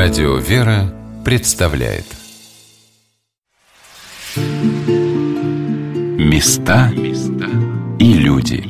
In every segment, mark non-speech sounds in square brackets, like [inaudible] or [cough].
Радио «Вера» представляет. Места и люди.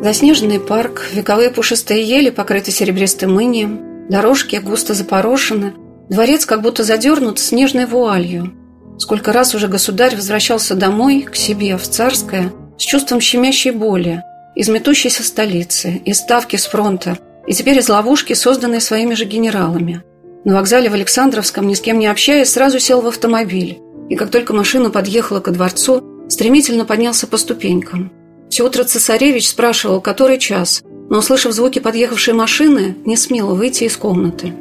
Заснеженный парк, вековые пушистые ели покрыты серебристым инием, дорожки густо запорошены, дворец как будто задернут снежной вуалью – Сколько раз уже государь возвращался домой, к себе, в Царское, с чувством щемящей боли, из метущейся столицы, из ставки с фронта, и теперь из ловушки, созданной своими же генералами. На вокзале в Александровском, ни с кем не общаясь, сразу сел в автомобиль, и как только машина подъехала ко дворцу, стремительно поднялся по ступенькам. Все утро цесаревич спрашивал, который час, но, услышав звуки подъехавшей машины, не смело выйти из комнаты.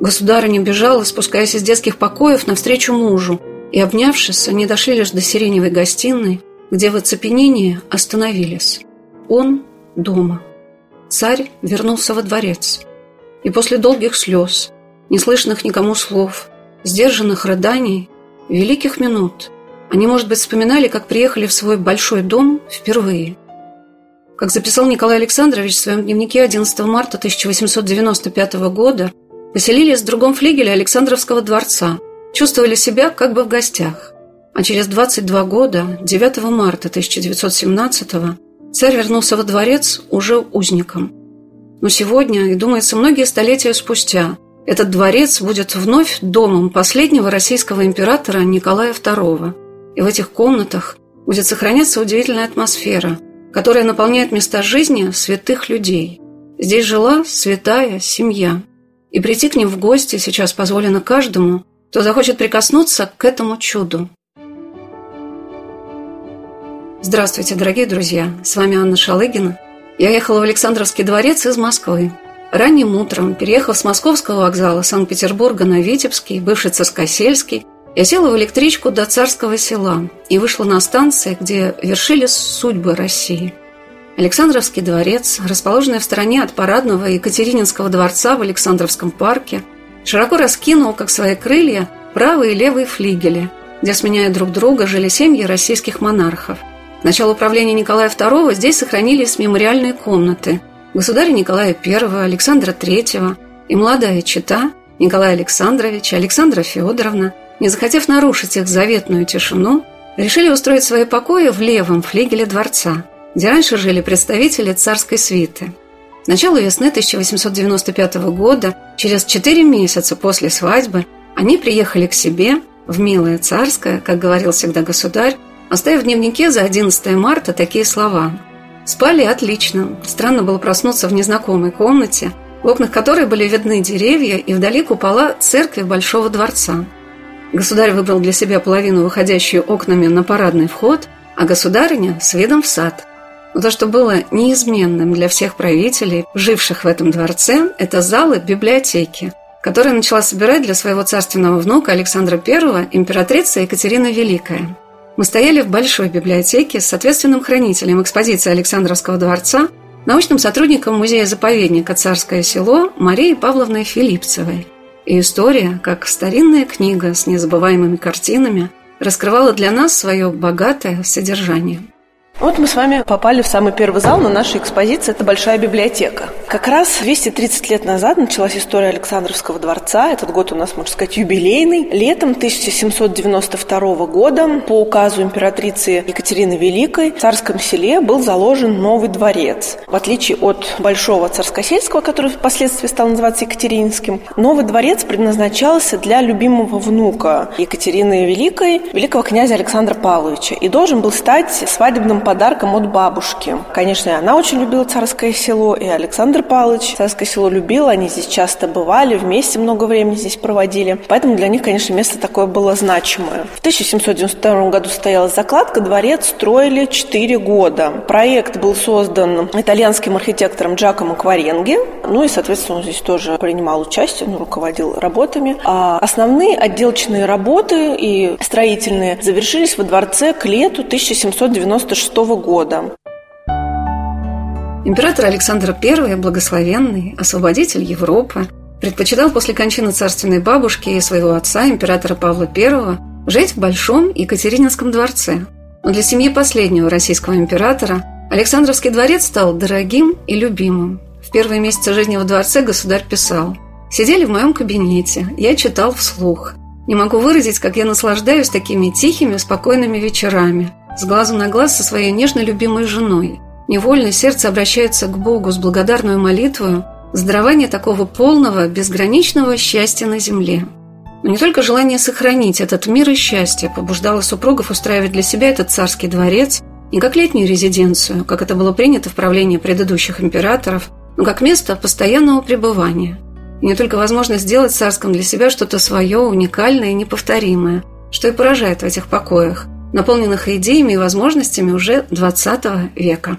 Государыня бежала, спускаясь из детских покоев навстречу мужу, и, обнявшись, они дошли лишь до сиреневой гостиной, где в оцепенении остановились. Он дома. Царь вернулся во дворец. И после долгих слез, неслышных никому слов, сдержанных рыданий, великих минут, они, может быть, вспоминали, как приехали в свой большой дом впервые. Как записал Николай Александрович в своем дневнике 11 марта 1895 года, поселились в другом флигеле Александровского дворца – чувствовали себя как бы в гостях. А через 22 года, 9 марта 1917 царь вернулся во дворец уже узником. Но сегодня, и думается, многие столетия спустя, этот дворец будет вновь домом последнего российского императора Николая II. И в этих комнатах будет сохраняться удивительная атмосфера, которая наполняет места жизни святых людей. Здесь жила святая семья. И прийти к ним в гости сейчас позволено каждому – кто захочет прикоснуться к этому чуду. Здравствуйте, дорогие друзья! С вами Анна Шалыгина. Я ехала в Александровский дворец из Москвы. Ранним утром, переехав с московского вокзала Санкт-Петербурга на Витебский, бывший Царскосельский, я села в электричку до Царского села и вышла на станции, где вершились судьбы России. Александровский дворец, расположенный в стороне от парадного Екатерининского дворца в Александровском парке – широко раскинул, как свои крылья, правые и левые флигели, где, сменяя друг друга, жили семьи российских монархов. К началу правления Николая II здесь сохранились мемориальные комнаты государя Николая I, Александра III и молодая чита Николая Александровича, Александра Федоровна, не захотев нарушить их заветную тишину, решили устроить свои покои в левом флигеле дворца, где раньше жили представители царской свиты – началу весны 1895 года, через четыре месяца после свадьбы, они приехали к себе в Милое Царское, как говорил всегда государь, оставив в дневнике за 11 марта такие слова. Спали отлично. Странно было проснуться в незнакомой комнате, в окнах которой были видны деревья и вдали купола церкви Большого дворца. Государь выбрал для себя половину, выходящую окнами на парадный вход, а государыня – с видом в сад – но то, что было неизменным для всех правителей, живших в этом дворце, это залы библиотеки, которые начала собирать для своего царственного внука Александра I императрица Екатерина Великая. Мы стояли в большой библиотеке с соответственным хранителем экспозиции Александровского дворца, научным сотрудником музея-заповедника «Царское село» Марией Павловной Филипцевой. И история, как старинная книга с незабываемыми картинами, раскрывала для нас свое богатое содержание – вот мы с вами попали в самый первый зал на нашей экспозиции. Это большая библиотека. Как раз 230 лет назад началась история Александровского дворца. Этот год у нас, можно сказать, юбилейный. Летом 1792 года по указу императрицы Екатерины Великой в Царском селе был заложен новый дворец. В отличие от Большого Царскосельского, который впоследствии стал называться Екатеринским, новый дворец предназначался для любимого внука Екатерины Великой, великого князя Александра Павловича, и должен был стать свадебным подарком от бабушки. Конечно, она очень любила Царское село, и Александр Павлович Царское село любил, они здесь часто бывали, вместе много времени здесь проводили. Поэтому для них, конечно, место такое было значимое. В 1792 году состоялась закладка, дворец строили 4 года. Проект был создан итальянским архитектором Джакомо Кваренги, ну и, соответственно, он здесь тоже принимал участие, ну, руководил работами. А основные отделочные работы и строительные завершились во дворце к лету 1796 года. Император Александр I, благословенный, освободитель Европы, предпочитал после кончины царственной бабушки и своего отца, императора Павла I, жить в Большом Екатерининском дворце. Но для семьи последнего российского императора Александровский дворец стал дорогим и любимым. В первые месяцы жизни во дворце государь писал «Сидели в моем кабинете, я читал вслух. Не могу выразить, как я наслаждаюсь такими тихими, спокойными вечерами, с глазу на глаз со своей нежно любимой женой. Невольно сердце обращается к Богу с благодарной молитвой за дарование такого полного, безграничного счастья на земле. Но не только желание сохранить этот мир и счастье побуждало супругов устраивать для себя этот царский дворец не как летнюю резиденцию, как это было принято в правлении предыдущих императоров, но как место постоянного пребывания. И не только возможность сделать царском для себя что-то свое, уникальное и неповторимое, что и поражает в этих покоях, наполненных идеями и возможностями уже XX века.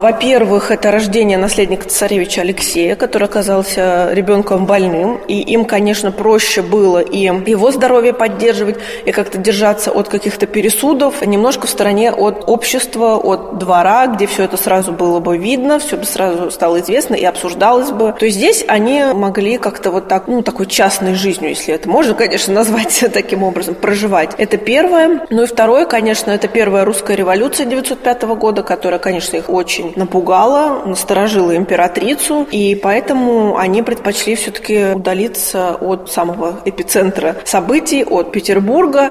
Во-первых, это рождение наследника царевича Алексея, который оказался ребенком больным, и им, конечно, проще было и его здоровье поддерживать, и как-то держаться от каких-то пересудов, немножко в стороне от общества, от двора, где все это сразу было бы видно, все бы сразу стало известно и обсуждалось бы. То есть здесь они могли как-то вот так, ну, такой частной жизнью, если это можно, конечно, [laughs] назвать таким образом, проживать. Это первое. Ну и второе, конечно, это первая русская революция 905 года, которая, конечно, их очень напугала, насторожила императрицу, и поэтому они предпочли все-таки удалиться от самого эпицентра событий, от Петербурга.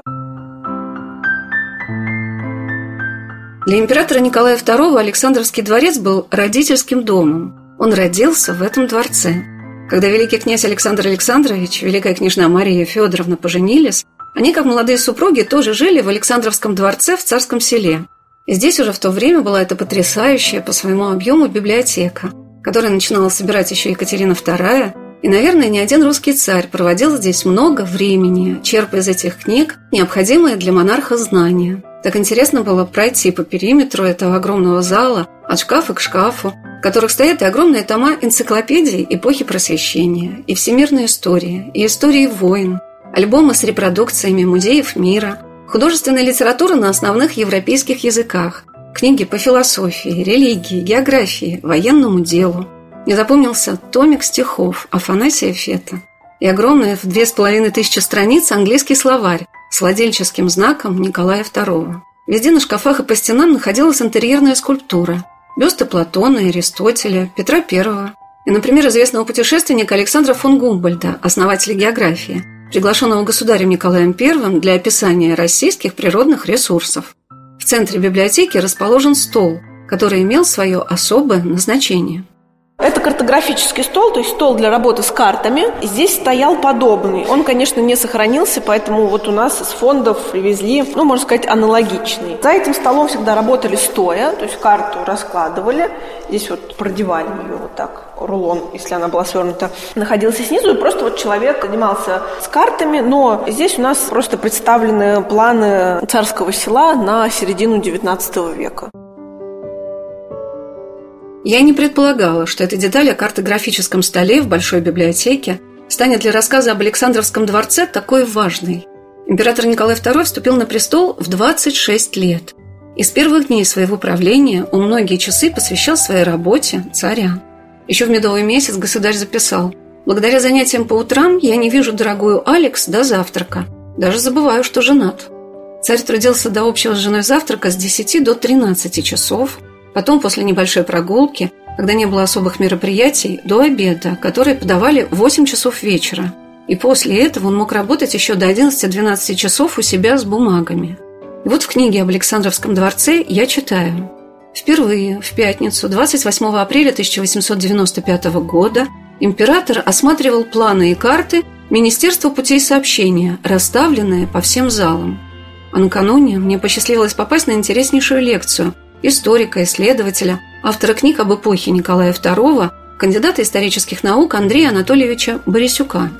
Для императора Николая II Александровский дворец был родительским домом. Он родился в этом дворце. Когда великий князь Александр Александрович и великая княжна Мария Федоровна поженились, они, как молодые супруги, тоже жили в Александровском дворце в Царском селе – здесь уже в то время была эта потрясающая по своему объему библиотека, которая начинала собирать еще Екатерина II, и, наверное, ни один русский царь проводил здесь много времени, черпая из этих книг необходимые для монарха знания. Так интересно было пройти по периметру этого огромного зала, от шкафа к шкафу, в которых стоят и огромные тома энциклопедий эпохи Просвещения, и всемирной истории, и истории войн, альбомы с репродукциями музеев мира – художественная литература на основных европейских языках, книги по философии, религии, географии, военному делу. Мне запомнился томик стихов Афанасия Фета и огромный в две с половиной тысячи страниц английский словарь с владельческим знаком Николая II. Везде на шкафах и по стенам находилась интерьерная скульптура, бюсты Платона, Аристотеля, Петра I и, например, известного путешественника Александра фон Гумбольда, основателя географии – приглашенного государем Николаем I для описания российских природных ресурсов. В центре библиотеки расположен стол, который имел свое особое назначение. Это картографический стол, то есть стол для работы с картами. Здесь стоял подобный. Он, конечно, не сохранился, поэтому вот у нас из фондов привезли, ну, можно сказать, аналогичный. За этим столом всегда работали стоя, то есть карту раскладывали. Здесь вот продевали ее вот так, рулон, если она была свернута, находился снизу, и просто вот человек занимался с картами, но здесь у нас просто представлены планы царского села на середину XIX века. Я не предполагала, что эта деталь о картографическом столе в большой библиотеке станет для рассказа об Александровском дворце такой важной. Император Николай II вступил на престол в 26 лет. И с первых дней своего правления он многие часы посвящал своей работе царя. Еще в медовый месяц государь записал «Благодаря занятиям по утрам я не вижу дорогую Алекс до завтрака. Даже забываю, что женат». Царь трудился до общего с женой завтрака с 10 до 13 часов – Потом, после небольшой прогулки, когда не было особых мероприятий, до обеда, которые подавали в 8 часов вечера. И после этого он мог работать еще до 11-12 часов у себя с бумагами. И вот в книге об Александровском дворце я читаю. Впервые, в пятницу, 28 апреля 1895 года, император осматривал планы и карты Министерства путей сообщения, расставленные по всем залам. А накануне мне посчастливилось попасть на интереснейшую лекцию – историка, исследователя, автора книг об эпохе Николая II, кандидата исторических наук Андрея Анатольевича Борисюка.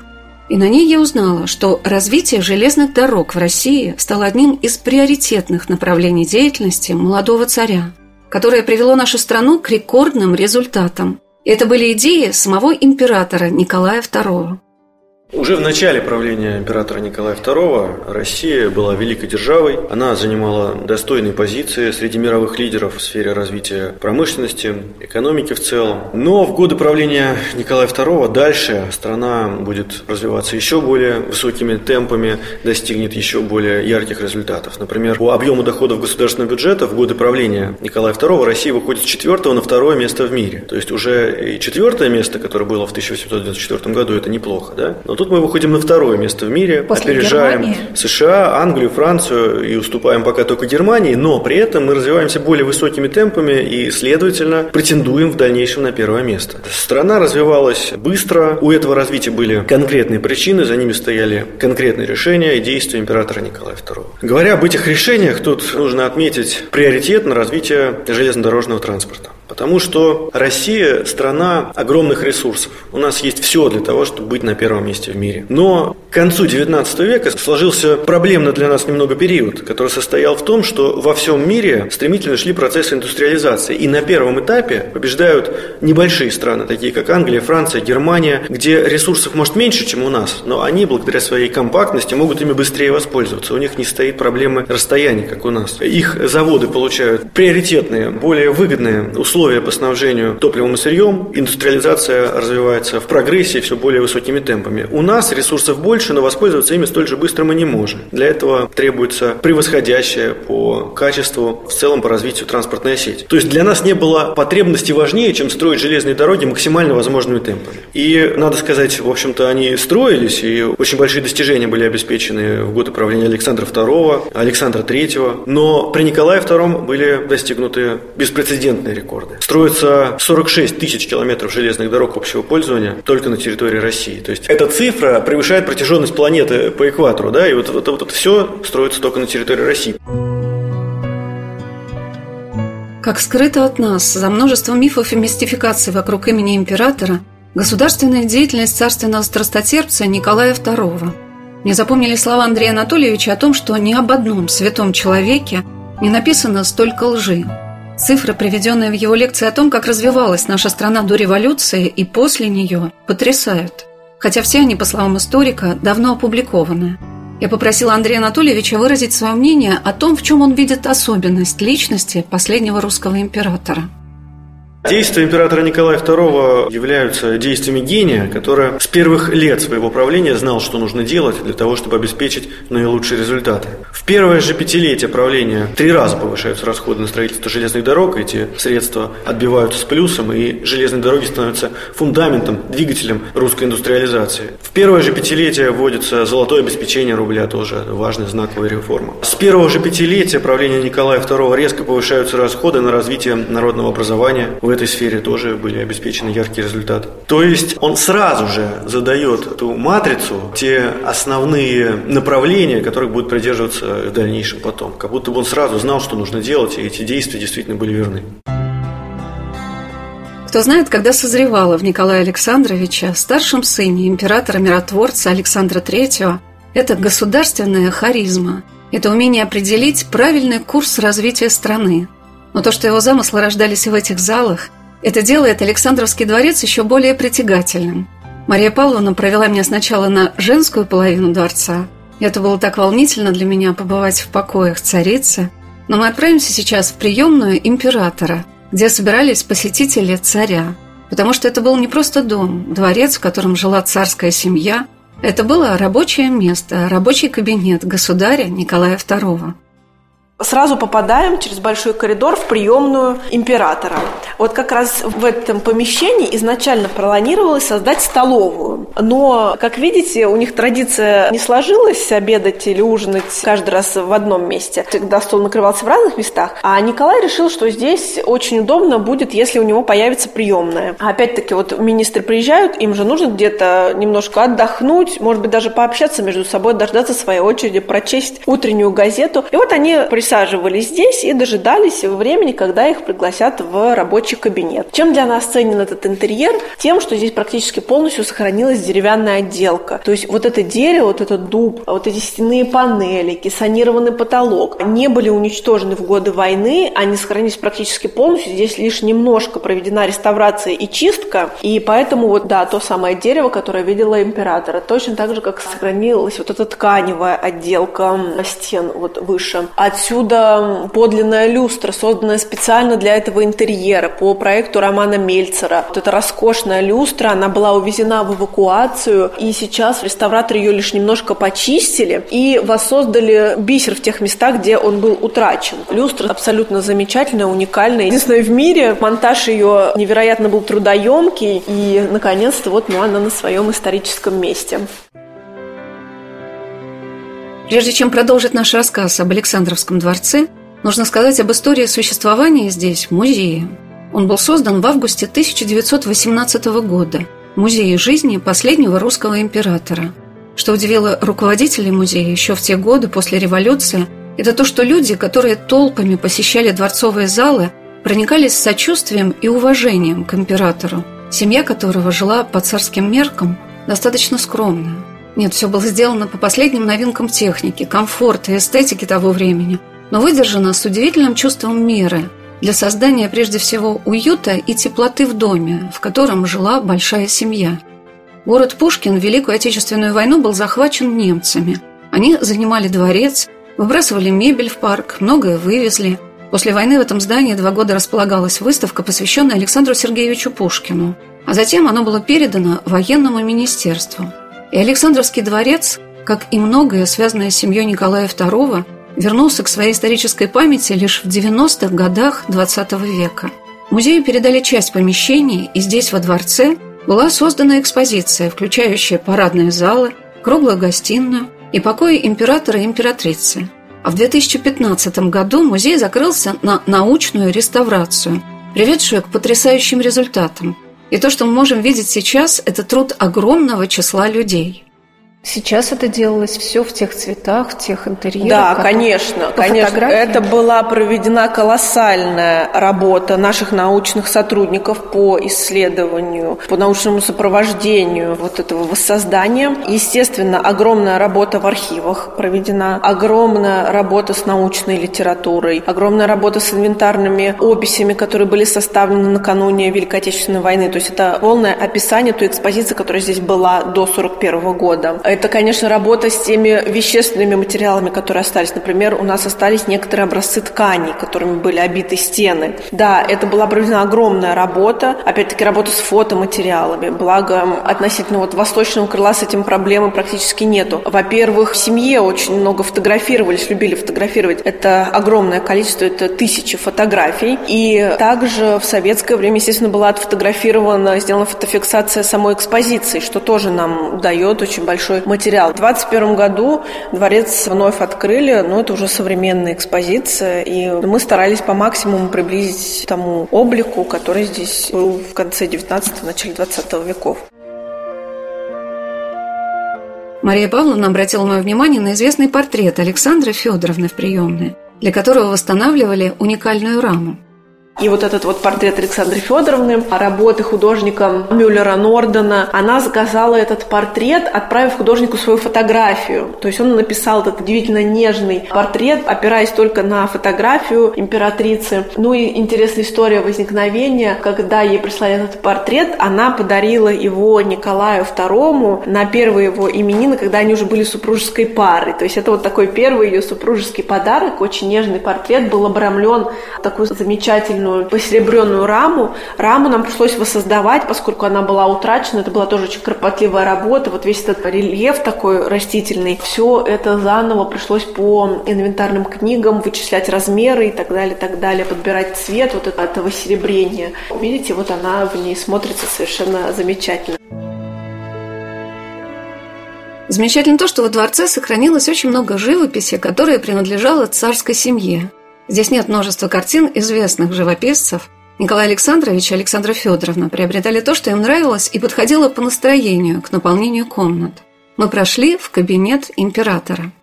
И на ней я узнала, что развитие железных дорог в России стало одним из приоритетных направлений деятельности молодого царя, которое привело нашу страну к рекордным результатам. Это были идеи самого императора Николая II. Уже в начале правления императора Николая II Россия была великой державой. Она занимала достойные позиции среди мировых лидеров в сфере развития промышленности, экономики в целом. Но в годы правления Николая II дальше страна будет развиваться еще более высокими темпами, достигнет еще более ярких результатов. Например, по объему доходов государственного бюджета в годы правления Николая II Россия выходит с четвертого на второе место в мире. То есть уже и четвертое место, которое было в 1894 году, это неплохо. Да? Но тут мы выходим на второе место в мире, После опережаем Германии. США, Англию, Францию и уступаем пока только Германии, но при этом мы развиваемся более высокими темпами и, следовательно, претендуем в дальнейшем на первое место. Страна развивалась быстро, у этого развития были конкретные причины, за ними стояли конкретные решения и действия императора Николая II. Говоря об этих решениях, тут нужно отметить приоритет на развитие железнодорожного транспорта. Потому что Россия – страна огромных ресурсов. У нас есть все для того, чтобы быть на первом месте в мире. Но к концу XIX века сложился проблемный для нас немного период, который состоял в том, что во всем мире стремительно шли процессы индустриализации. И на первом этапе побеждают небольшие страны, такие как Англия, Франция, Германия, где ресурсов может меньше, чем у нас, но они благодаря своей компактности могут ими быстрее воспользоваться. У них не стоит проблемы расстояния, как у нас. Их заводы получают приоритетные, более выгодные условия по снабжению топливом и сырьем. Индустриализация развивается в прогрессии все более высокими темпами. У нас ресурсов больше, но воспользоваться ими столь же быстро мы не можем. Для этого требуется превосходящая по качеству, в целом по развитию транспортная сеть. То есть для нас не было потребности важнее, чем строить железные дороги максимально возможными темпами. И, надо сказать, в общем-то, они строились, и очень большие достижения были обеспечены в годы правления Александра II, Александра III. Но при Николае II были достигнуты беспрецедентные рекорды. Строится 46 тысяч километров железных дорог общего пользования только на территории России. То есть эта цифра превышает протяженность планеты по экватору, да, и вот, вот, вот это все строится только на территории России. Как скрыто от нас, за множеством мифов и мистификаций вокруг имени императора, государственная деятельность царственного страстотерпца Николая II. Мне запомнили слова Андрея Анатольевича о том, что ни об одном святом человеке не написано столько лжи. Цифры, приведенные в его лекции о том, как развивалась наша страна до революции и после нее, потрясают. Хотя все они, по словам историка, давно опубликованы. Я попросила Андрея Анатольевича выразить свое мнение о том, в чем он видит особенность личности последнего русского императора. Действия императора Николая II являются действиями гения, который с первых лет своего правления знал, что нужно делать для того, чтобы обеспечить наилучшие результаты. В первое же пятилетие правления три раза повышаются расходы на строительство железных дорог, эти средства отбиваются с плюсом, и железные дороги становятся фундаментом, двигателем русской индустриализации. В первое же пятилетие вводится золотое обеспечение рубля, тоже важная знаковая реформа. С первого же пятилетия правления Николая II резко повышаются расходы на развитие народного образования, в этой сфере тоже были обеспечены яркие результаты. То есть он сразу же задает эту матрицу, те основные направления, которых будет придерживаться в дальнейшем потом. Как будто бы он сразу знал, что нужно делать, и эти действия действительно были верны. Кто знает, когда созревала в Николая Александровича, старшем сыне императора-миротворца Александра III, это государственная харизма, это умение определить правильный курс развития страны. Но то, что его замыслы рождались в этих залах, это делает Александровский дворец еще более притягательным. Мария Павловна провела меня сначала на женскую половину дворца. И это было так волнительно для меня побывать в покоях царицы. Но мы отправимся сейчас в приемную императора, где собирались посетители царя. Потому что это был не просто дом, дворец, в котором жила царская семья. Это было рабочее место, рабочий кабинет государя Николая II сразу попадаем через большой коридор в приемную императора. Вот как раз в этом помещении изначально планировалось создать столовую. Но, как видите, у них традиция не сложилась обедать или ужинать каждый раз в одном месте. Всегда стол накрывался в разных местах. А Николай решил, что здесь очень удобно будет, если у него появится приемная. Опять-таки, вот министры приезжают, им же нужно где-то немножко отдохнуть, может быть, даже пообщаться между собой, дождаться своей очереди, прочесть утреннюю газету. И вот они присутствуют присаживались здесь и дожидались времени, когда их пригласят в рабочий кабинет. Чем для нас ценен этот интерьер? Тем, что здесь практически полностью сохранилась деревянная отделка. То есть вот это дерево, вот этот дуб, вот эти стенные панели, кессонированный потолок не были уничтожены в годы войны, они сохранились практически полностью. Здесь лишь немножко проведена реставрация и чистка, и поэтому вот, да, то самое дерево, которое видела императора, точно так же, как сохранилась вот эта тканевая отделка стен вот выше. Отсюда подлинная люстра, созданная специально для этого интерьера по проекту Романа Мельцера. Вот эта роскошная люстра, она была увезена в эвакуацию, и сейчас реставраторы ее лишь немножко почистили и воссоздали бисер в тех местах, где он был утрачен. Люстра абсолютно замечательная, уникальная. Единственное в мире, монтаж ее невероятно был трудоемкий, и, наконец-то, вот ну, она на своем историческом месте. Прежде чем продолжить наш рассказ об Александровском дворце, нужно сказать об истории существования здесь музея. Он был создан в августе 1918 года Музее жизни последнего русского императора. Что удивило руководителей музея еще в те годы после революции, это то, что люди, которые толпами посещали дворцовые залы, проникались сочувствием и уважением к императору, семья которого жила по царским меркам достаточно скромно. Нет, все было сделано по последним новинкам техники, комфорта и эстетики того времени, но выдержано с удивительным чувством меры для создания прежде всего уюта и теплоты в доме, в котором жила большая семья. Город Пушкин в Великую Отечественную войну был захвачен немцами. Они занимали дворец, выбрасывали мебель в парк, многое вывезли. После войны в этом здании два года располагалась выставка, посвященная Александру Сергеевичу Пушкину, а затем оно было передано военному министерству – и Александровский дворец, как и многое, связанное с семьей Николая II, вернулся к своей исторической памяти лишь в 90-х годах XX века. Музею передали часть помещений, и здесь, во дворце, была создана экспозиция, включающая парадные залы, круглую гостиную и покои императора и императрицы. А в 2015 году музей закрылся на научную реставрацию, приведшую к потрясающим результатам – и то, что мы можем видеть сейчас, это труд огромного числа людей. Сейчас это делалось все в тех цветах, в тех интерьерах. Да, конечно, конечно. Это была проведена колоссальная работа наших научных сотрудников по исследованию, по научному сопровождению вот этого воссоздания. Естественно, огромная работа в архивах проведена, огромная работа с научной литературой, огромная работа с инвентарными описями, которые были составлены накануне Великой Отечественной войны. То есть это полное описание той экспозиции, которая здесь была до 1941 года это, конечно, работа с теми вещественными материалами, которые остались. Например, у нас остались некоторые образцы тканей, которыми были обиты стены. Да, это была проведена огромная работа, опять-таки работа с фотоматериалами. Благо, относительно вот восточного крыла с этим проблемы практически нету. Во-первых, в семье очень много фотографировались, любили фотографировать. Это огромное количество, это тысячи фотографий. И также в советское время, естественно, была отфотографирована, сделана фотофиксация самой экспозиции, что тоже нам дает очень большой материал. В 2021 году дворец вновь открыли, но это уже современная экспозиция, и мы старались по максимуму приблизить тому облику, который здесь был в конце 19 начале 20 веков. Мария Павловна обратила мое внимание на известный портрет Александры Федоровны в приемной, для которого восстанавливали уникальную раму – и вот этот вот портрет Александры Федоровны, работы художника Мюллера Нордена, она заказала этот портрет, отправив художнику свою фотографию. То есть он написал этот удивительно нежный портрет, опираясь только на фотографию императрицы. Ну и интересная история возникновения, когда ей прислали этот портрет, она подарила его Николаю II на первые его именины, когда они уже были супружеской парой. То есть это вот такой первый ее супружеский подарок, очень нежный портрет, был обрамлен такой замечательную серебряную, посеребренную раму. Раму нам пришлось воссоздавать, поскольку она была утрачена. Это была тоже очень кропотливая работа. Вот весь этот рельеф такой растительный. Все это заново пришлось по инвентарным книгам вычислять размеры и так далее, так далее, подбирать цвет вот этого серебрения. Видите, вот она в ней смотрится совершенно замечательно. Замечательно то, что во дворце сохранилось очень много живописи, которая принадлежала царской семье. Здесь нет множества картин известных живописцев. Николай Александрович и Александра Федоровна приобретали то, что им нравилось и подходило по настроению к наполнению комнат. Мы прошли в кабинет императора.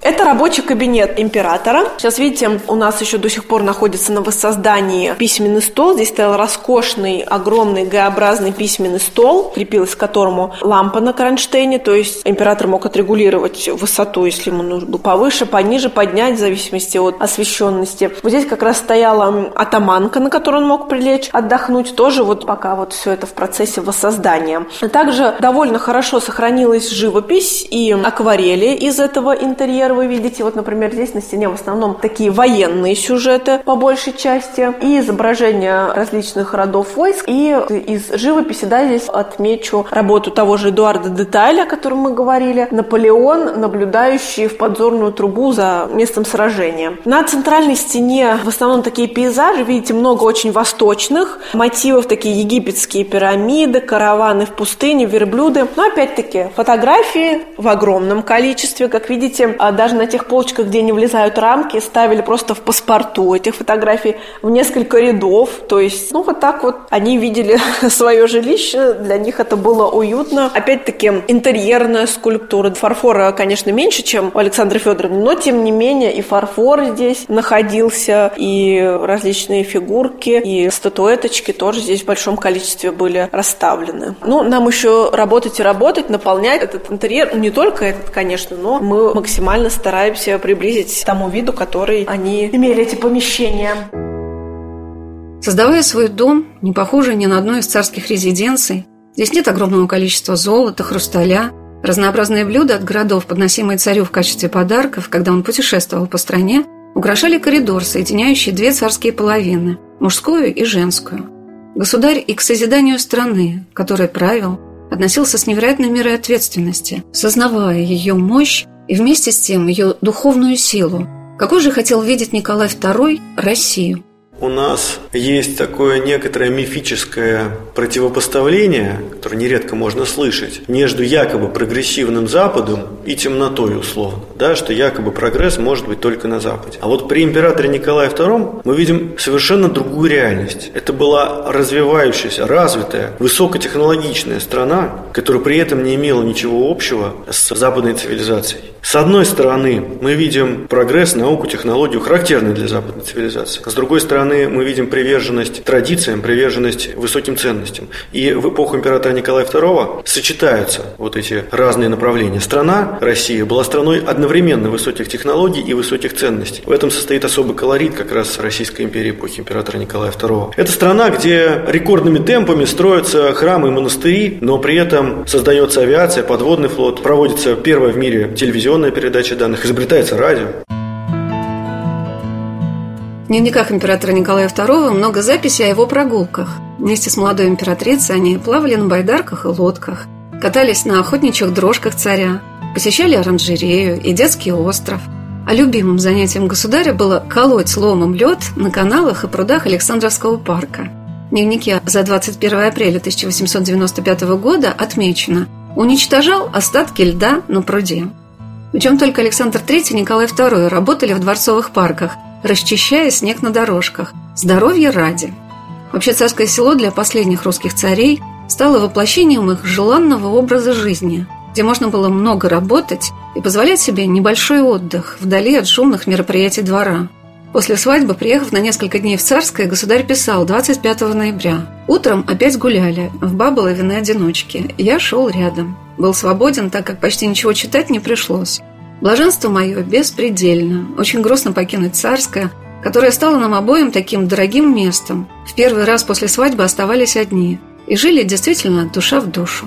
Это рабочий кабинет императора. Сейчас, видите, у нас еще до сих пор находится на воссоздании письменный стол. Здесь стоял роскошный, огромный Г-образный письменный стол, крепилась к которому лампа на кронштейне, то есть император мог отрегулировать высоту, если ему нужно было повыше, пониже, поднять, в зависимости от освещенности. Вот здесь как раз стояла атаманка, на которую он мог прилечь, отдохнуть, тоже вот пока вот все это в процессе воссоздания. Также довольно хорошо сохранилась живопись и акварели из этого интерьера. Вы видите, вот, например, здесь на стене в основном такие военные сюжеты по большей части и изображения различных родов войск. И из живописи, да, здесь отмечу работу того же Эдуарда Деталя, о котором мы говорили, Наполеон, наблюдающий в подзорную трубу за местом сражения. На центральной стене в основном такие пейзажи, видите, много очень восточных мотивов, такие египетские пирамиды, караваны в пустыне, верблюды. Но опять-таки фотографии в огромном количестве. Как видите, даже на тех полочках, где не влезают рамки, ставили просто в паспорту этих фотографий в несколько рядов. То есть, ну вот так вот они видели [laughs] свое жилище, для них это было уютно. Опять-таки интерьерная скульптура. Фарфора, конечно, меньше, чем у Александра Федоровны, но тем не менее и фарфор здесь находился, и различные фигурки, и статуэточки тоже здесь в большом количестве были расставлены. Ну, нам еще работать и работать, наполнять этот интерьер, ну, не только этот, конечно, но мы максимально стараемся приблизить к тому виду, который они имели эти помещения. Создавая свой дом, не похожий ни на одну из царских резиденций, здесь нет огромного количества золота, хрусталя, разнообразные блюда от городов, подносимые царю в качестве подарков, когда он путешествовал по стране, украшали коридор, соединяющий две царские половины – мужскую и женскую. Государь и к созиданию страны, которой правил, относился с невероятной мерой ответственности, сознавая ее мощь и вместе с тем ее духовную силу. Какой же хотел видеть Николай II Россию? У нас есть такое некоторое мифическое противопоставление, которое нередко можно слышать, между якобы прогрессивным Западом и темнотой условно, да, что якобы прогресс может быть только на Западе. А вот при императоре Николае II мы видим совершенно другую реальность. Это была развивающаяся, развитая, высокотехнологичная страна, которая при этом не имела ничего общего с западной цивилизацией. С одной стороны, мы видим прогресс, науку, технологию, характерный для западной цивилизации. С другой стороны, мы видим приверженность традициям, приверженность высоким ценностям. И в эпоху императора Николая II сочетаются вот эти разные направления. Страна, Россия, была страной одновременно высоких технологий и высоких ценностей. В этом состоит особый колорит как раз Российской империи эпохи императора Николая II. Это страна, где рекордными темпами строятся храмы и монастыри, но при этом создается авиация, подводный флот, проводится первая в мире телевизионная передача данных, изобретается радио. В дневниках императора Николая II много записей о его прогулках. Вместе с молодой императрицей они плавали на байдарках и лодках, катались на охотничьих дрожках царя, посещали оранжерею и детский остров. А любимым занятием государя было колоть ломом лед на каналах и прудах Александровского парка. В дневнике за 21 апреля 1895 года отмечено «Уничтожал остатки льда на пруде». Причем только Александр III и Николай II работали в дворцовых парках, расчищая снег на дорожках. Здоровье ради. Вообще царское село для последних русских царей стало воплощением их желанного образа жизни, где можно было много работать и позволять себе небольшой отдых вдали от шумных мероприятий двора. После свадьбы, приехав на несколько дней в Царское, государь писал 25 ноября. Утром опять гуляли в Баболове одиночке. Я шел рядом. Был свободен, так как почти ничего читать не пришлось. Блаженство мое беспредельно. Очень грустно покинуть Царское, которое стало нам обоим таким дорогим местом. В первый раз после свадьбы оставались одни. И жили действительно душа в душу.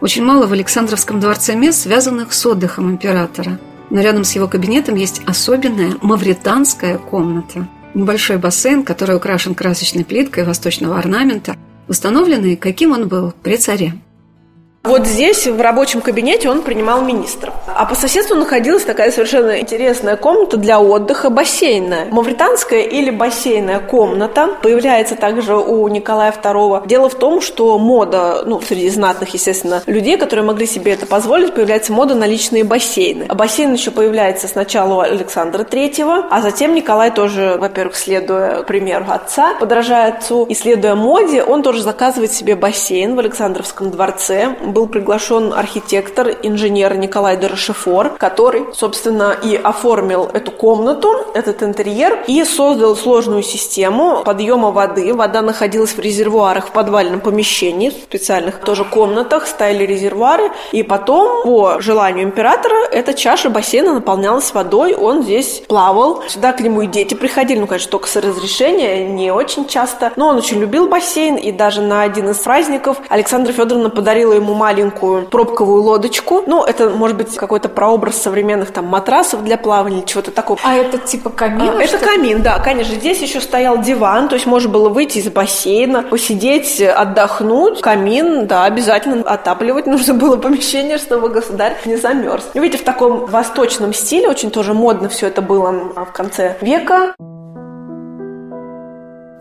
Очень мало в Александровском дворце мест, связанных с отдыхом императора – но рядом с его кабинетом есть особенная мавританская комната. Небольшой бассейн, который украшен красочной плиткой восточного орнамента, установленный, каким он был при царе. Вот здесь, в рабочем кабинете, он принимал министров. А по соседству находилась такая совершенно интересная комната для отдыха, бассейная. Мавританская или бассейная комната появляется также у Николая II. Дело в том, что мода, ну, среди знатных, естественно, людей, которые могли себе это позволить, появляется мода на личные бассейны. А бассейн еще появляется сначала у Александра III, а затем Николай тоже, во-первых, следуя примеру отца, подражая отцу, и следуя моде, он тоже заказывает себе бассейн в Александровском дворце был приглашен архитектор, инженер Николай Дорошефор, который, собственно, и оформил эту комнату, этот интерьер, и создал сложную систему подъема воды. Вода находилась в резервуарах в подвальном помещении, в специальных тоже комнатах, стояли резервуары, и потом, по желанию императора, эта чаша бассейна наполнялась водой, он здесь плавал. Сюда к нему и дети приходили, ну, конечно, только с разрешения, не очень часто, но он очень любил бассейн, и даже на один из праздников Александра Федоровна подарила ему маленькую пробковую лодочку. Ну, это, может быть, какой-то прообраз современных там матрасов для плавания чего-то такого. А это типа камин? А, это камин, да, конечно. Здесь еще стоял диван, то есть можно было выйти из бассейна, посидеть, отдохнуть. Камин, да, обязательно отапливать [laughs] нужно было помещение, чтобы государь не замерз. Видите, в таком восточном стиле, очень тоже модно все это было в конце века.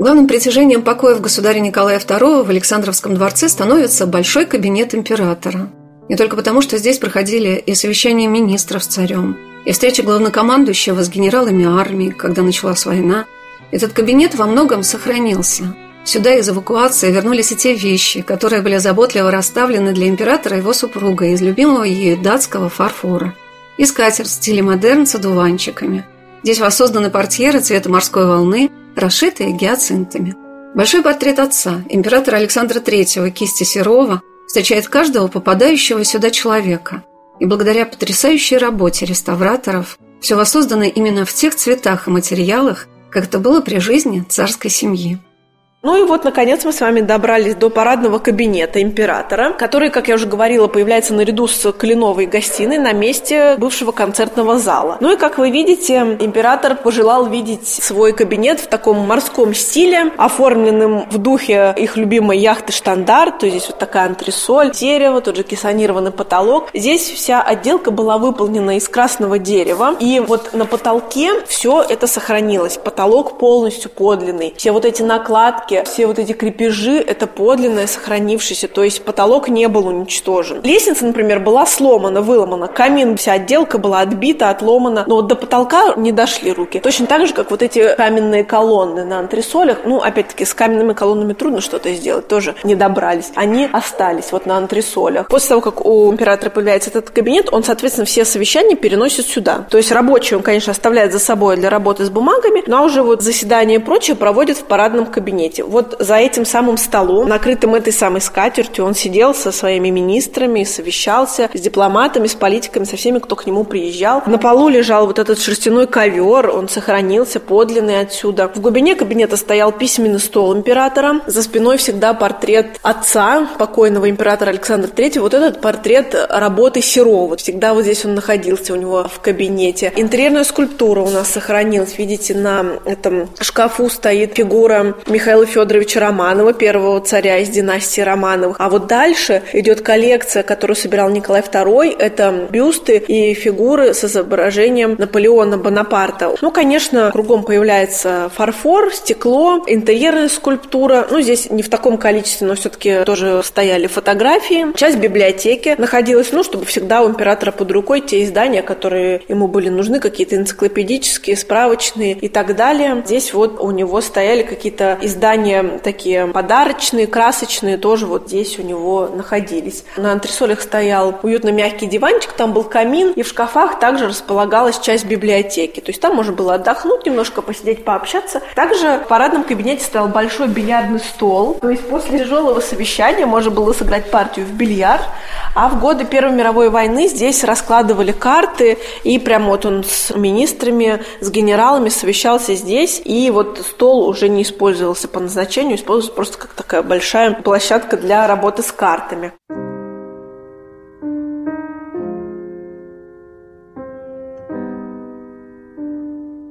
Главным притяжением покоев государя Николая II в Александровском дворце становится большой кабинет императора. Не только потому, что здесь проходили и совещания министров с царем, и встреча главнокомандующего с генералами армии, когда началась война. Этот кабинет во многом сохранился. Сюда из эвакуации вернулись и те вещи, которые были заботливо расставлены для императора и его супруга из любимого ею датского фарфора. И скатерть в стиле модерн с одуванчиками. Здесь воссозданы портьеры цвета морской волны, расшитые гиацинтами. Большой портрет отца, императора Александра III, кисти Серова, встречает каждого попадающего сюда человека. И благодаря потрясающей работе реставраторов все воссоздано именно в тех цветах и материалах, как это было при жизни царской семьи. Ну и вот, наконец, мы с вами добрались до парадного кабинета императора, который, как я уже говорила, появляется наряду с кленовой гостиной на месте бывшего концертного зала. Ну и, как вы видите, император пожелал видеть свой кабинет в таком морском стиле, оформленным в духе их любимой яхты «Штандарт», то есть здесь вот такая антресоль, дерево, тот же кессонированный потолок. Здесь вся отделка была выполнена из красного дерева, и вот на потолке все это сохранилось. Потолок полностью подлинный. Все вот эти накладки, балки, все вот эти крепежи, это подлинное, сохранившееся, то есть потолок не был уничтожен. Лестница, например, была сломана, выломана, камин, вся отделка была отбита, отломана, но вот до потолка не дошли руки. Точно так же, как вот эти каменные колонны на антресолях, ну, опять-таки, с каменными колоннами трудно что-то сделать, тоже не добрались. Они остались вот на антресолях. После того, как у императора появляется этот кабинет, он, соответственно, все совещания переносит сюда. То есть рабочий он, конечно, оставляет за собой для работы с бумагами, но уже вот заседания и прочее проводит в парадном кабинете. Вот за этим самым столом, накрытым этой самой скатертью, он сидел со своими министрами, совещался с дипломатами, с политиками, со всеми, кто к нему приезжал. На полу лежал вот этот шерстяной ковер, он сохранился подлинный отсюда. В глубине кабинета стоял письменный стол императора. За спиной всегда портрет отца, покойного императора Александра III. Вот этот портрет работы Серова. Всегда вот здесь он находился у него в кабинете. Интерьерная скульптура у нас сохранилась. Видите, на этом шкафу стоит фигура Михаила Федоровича Романова, первого царя из династии Романовых. А вот дальше идет коллекция, которую собирал Николай II. Это бюсты и фигуры с изображением Наполеона Бонапарта. Ну, конечно, кругом появляется фарфор, стекло, интерьерная скульптура. Ну, здесь не в таком количестве, но все-таки тоже стояли фотографии. Часть библиотеки находилась, ну, чтобы всегда у императора под рукой те издания, которые ему были нужны, какие-то энциклопедические, справочные и так далее. Здесь вот у него стояли какие-то издания издания такие подарочные, красочные, тоже вот здесь у него находились. На антресолях стоял уютно мягкий диванчик, там был камин, и в шкафах также располагалась часть библиотеки. То есть там можно было отдохнуть, немножко посидеть, пообщаться. Также в парадном кабинете стоял большой бильярдный стол. То есть после тяжелого совещания можно было сыграть партию в бильярд. А в годы Первой мировой войны здесь раскладывали карты, и прям вот он с министрами, с генералами совещался здесь, и вот стол уже не использовался по используется просто как такая большая площадка для работы с картами.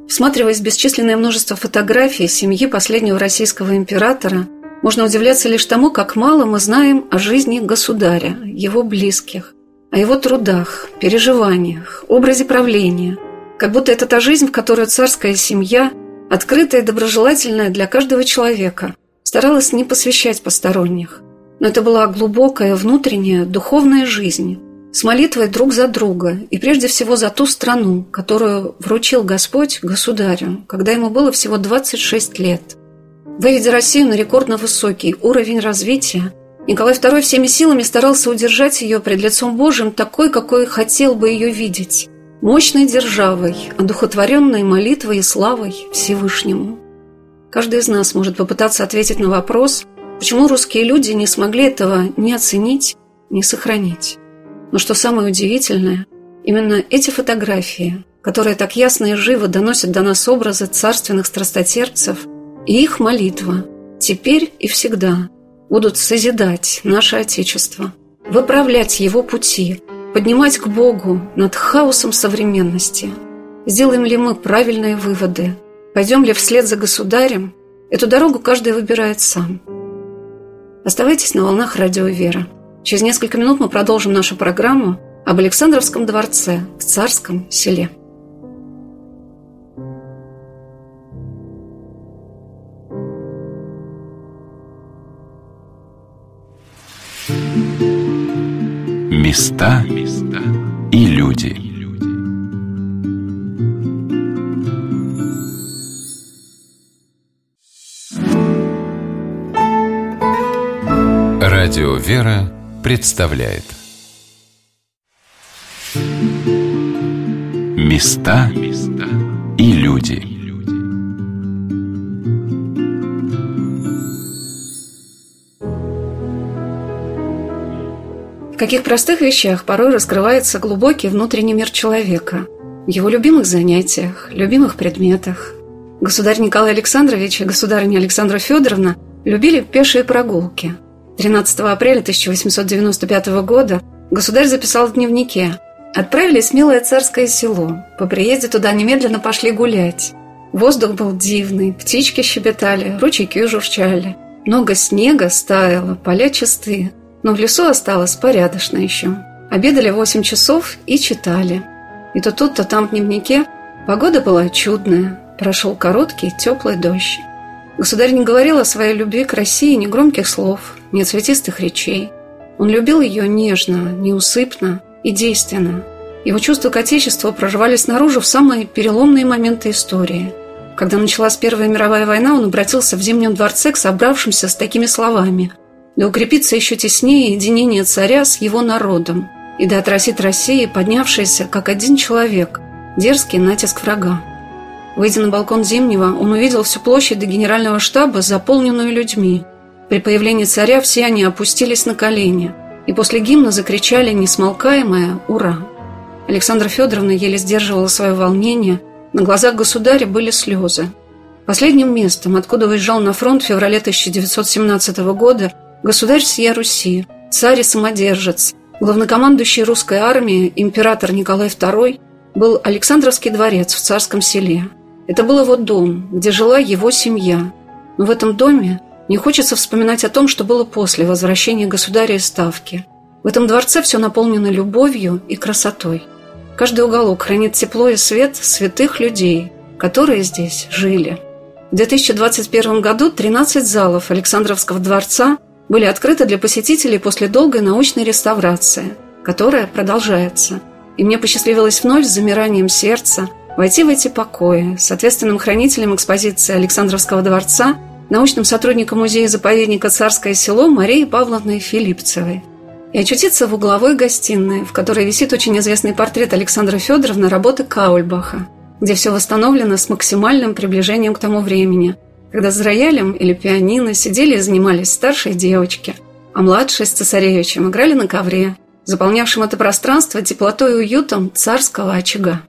Всматриваясь в бесчисленное множество фотографий семьи последнего российского императора, можно удивляться лишь тому, как мало мы знаем о жизни государя, его близких, о его трудах, переживаниях, образе правления. Как будто это та жизнь, в которую царская семья открытая и доброжелательная для каждого человека, старалась не посвящать посторонних. Но это была глубокая внутренняя духовная жизнь, с молитвой друг за друга и прежде всего за ту страну, которую вручил Господь государю, когда ему было всего 26 лет. Выведя Россию на рекордно высокий уровень развития, Николай II всеми силами старался удержать ее пред лицом Божьим такой, какой хотел бы ее видеть. Мощной державой, одухотворенной молитвой и славой Всевышнему. Каждый из нас может попытаться ответить на вопрос, почему русские люди не смогли этого ни оценить, ни сохранить. Но что самое удивительное, именно эти фотографии, которые так ясно и живо доносят до нас образы царственных страстотерпцев, и их молитва теперь и всегда будут созидать наше Отечество, выправлять его пути, поднимать к Богу над хаосом современности. Сделаем ли мы правильные выводы? Пойдем ли вслед за государем? Эту дорогу каждый выбирает сам. Оставайтесь на волнах радио «Вера». Через несколько минут мы продолжим нашу программу об Александровском дворце в Царском селе. Места и люди. Радио «Вера» представляет Места и люди. Каких простых вещах порой раскрывается глубокий внутренний мир человека, в его любимых занятиях, любимых предметах. Государь Николай Александрович и государыня Александра Федоровна любили пешие прогулки – 13 апреля 1895 года государь записал в дневнике «Отправились в милое царское село. По приезде туда немедленно пошли гулять. Воздух был дивный, птички щебетали, ручейки журчали. Много снега стаяло, поля чистые, но в лесу осталось порядочно еще. Обедали 8 часов и читали. И то тут, то там в дневнике погода была чудная, прошел короткий теплый дождь. Государь не говорил о своей любви к России ни громких слов, ни цветистых речей. Он любил ее нежно, неусыпно и действенно. Его чувства к Отечеству проживались снаружи в самые переломные моменты истории. Когда началась Первая мировая война, он обратился в Зимнем дворце к собравшимся с такими словами «Да укрепится еще теснее единение царя с его народом, и да отразит Россия, поднявшаяся, как один человек, дерзкий натиск врага». Выйдя на балкон Зимнего, он увидел всю площадь до генерального штаба, заполненную людьми – при появлении царя все они опустились на колени и после гимна закричали несмолкаемое «Ура!». Александра Федоровна еле сдерживала свое волнение, на глазах государя были слезы. Последним местом, откуда уезжал на фронт в феврале 1917 года государь всея Руси, царь и самодержец, главнокомандующий русской армией император Николай II, был Александровский дворец в Царском селе. Это был его дом, где жила его семья. Но в этом доме не хочется вспоминать о том, что было после возвращения государя из Ставки. В этом дворце все наполнено любовью и красотой. Каждый уголок хранит тепло и свет святых людей, которые здесь жили. В 2021 году 13 залов Александровского дворца были открыты для посетителей после долгой научной реставрации, которая продолжается. И мне посчастливилось вновь с замиранием сердца войти в эти покои с ответственным хранителем экспозиции Александровского дворца – научным сотрудником музея-заповедника «Царское село» Марией Павловной Филипцевой и очутиться в угловой гостиной, в которой висит очень известный портрет Александра Федоровны работы Каульбаха, где все восстановлено с максимальным приближением к тому времени, когда с роялем или пианино сидели и занимались старшие девочки, а младшие с цесаревичем играли на ковре, заполнявшем это пространство теплотой и уютом царского очага.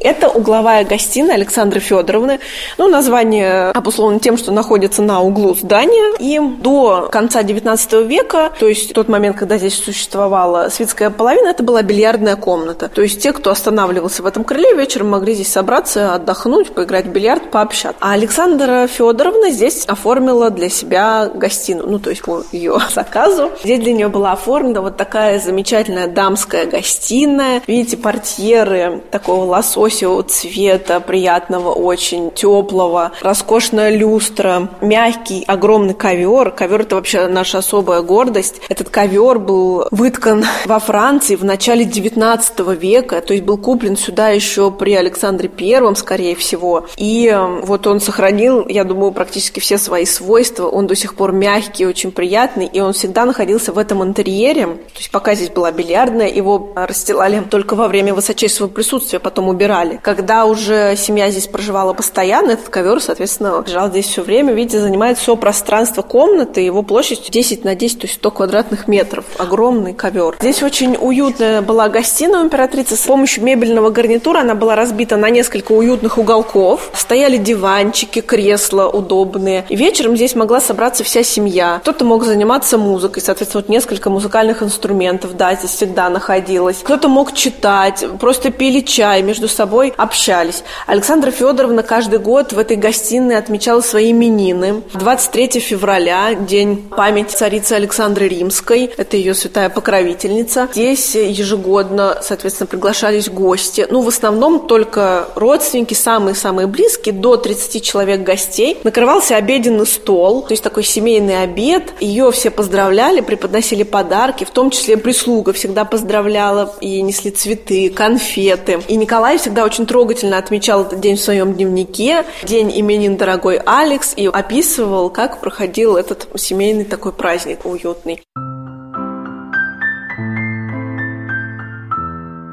Это угловая гостиная Александры Федоровны. Ну, название обусловлено тем, что находится на углу здания. И до конца XIX века, то есть тот момент, когда здесь существовала светская половина, это была бильярдная комната. То есть те, кто останавливался в этом крыле, вечером могли здесь собраться, отдохнуть, поиграть в бильярд, пообщаться. А Александра Федоровна здесь оформила для себя гостиную, ну, то есть по ее [laughs] заказу. Здесь для нее была оформлена вот такая замечательная дамская гостиная. Видите, портьеры такого лосо лососевого цвета, приятного очень, теплого, роскошная люстра, мягкий, огромный ковер. Ковер это вообще наша особая гордость. Этот ковер был выткан во Франции в начале 19 века, то есть был куплен сюда еще при Александре Первом, скорее всего. И э, вот он сохранил, я думаю, практически все свои свойства. Он до сих пор мягкий, очень приятный, и он всегда находился в этом интерьере. То есть пока здесь была бильярдная, его расстилали только во время высочайшего присутствия, потом убирали. Когда уже семья здесь проживала постоянно, этот ковер, соответственно, лежал здесь все время. Видите, занимает все пространство комнаты, его площадь 10 на 10, то есть 100 квадратных метров. Огромный ковер. Здесь очень уютная была гостиная у императрицы. С помощью мебельного гарнитура она была разбита на несколько уютных уголков. Стояли диванчики, кресла удобные. И вечером здесь могла собраться вся семья. Кто-то мог заниматься музыкой, соответственно, вот несколько музыкальных инструментов, да, здесь всегда находилось. Кто-то мог читать, просто пили чай, между собой общались. Александра Федоровна каждый год в этой гостиной отмечала свои именины. 23 февраля, день памяти царицы Александры Римской, это ее святая покровительница. Здесь ежегодно, соответственно, приглашались гости. Ну, в основном только родственники, самые-самые близкие, до 30 человек гостей. Накрывался обеденный стол, то есть такой семейный обед. Ее все поздравляли, преподносили подарки, в том числе прислуга всегда поздравляла и несли цветы, конфеты. И Николай всегда очень трогательно отмечал этот день в своем дневнике, день именин дорогой Алекс, и описывал, как проходил этот семейный такой праздник уютный.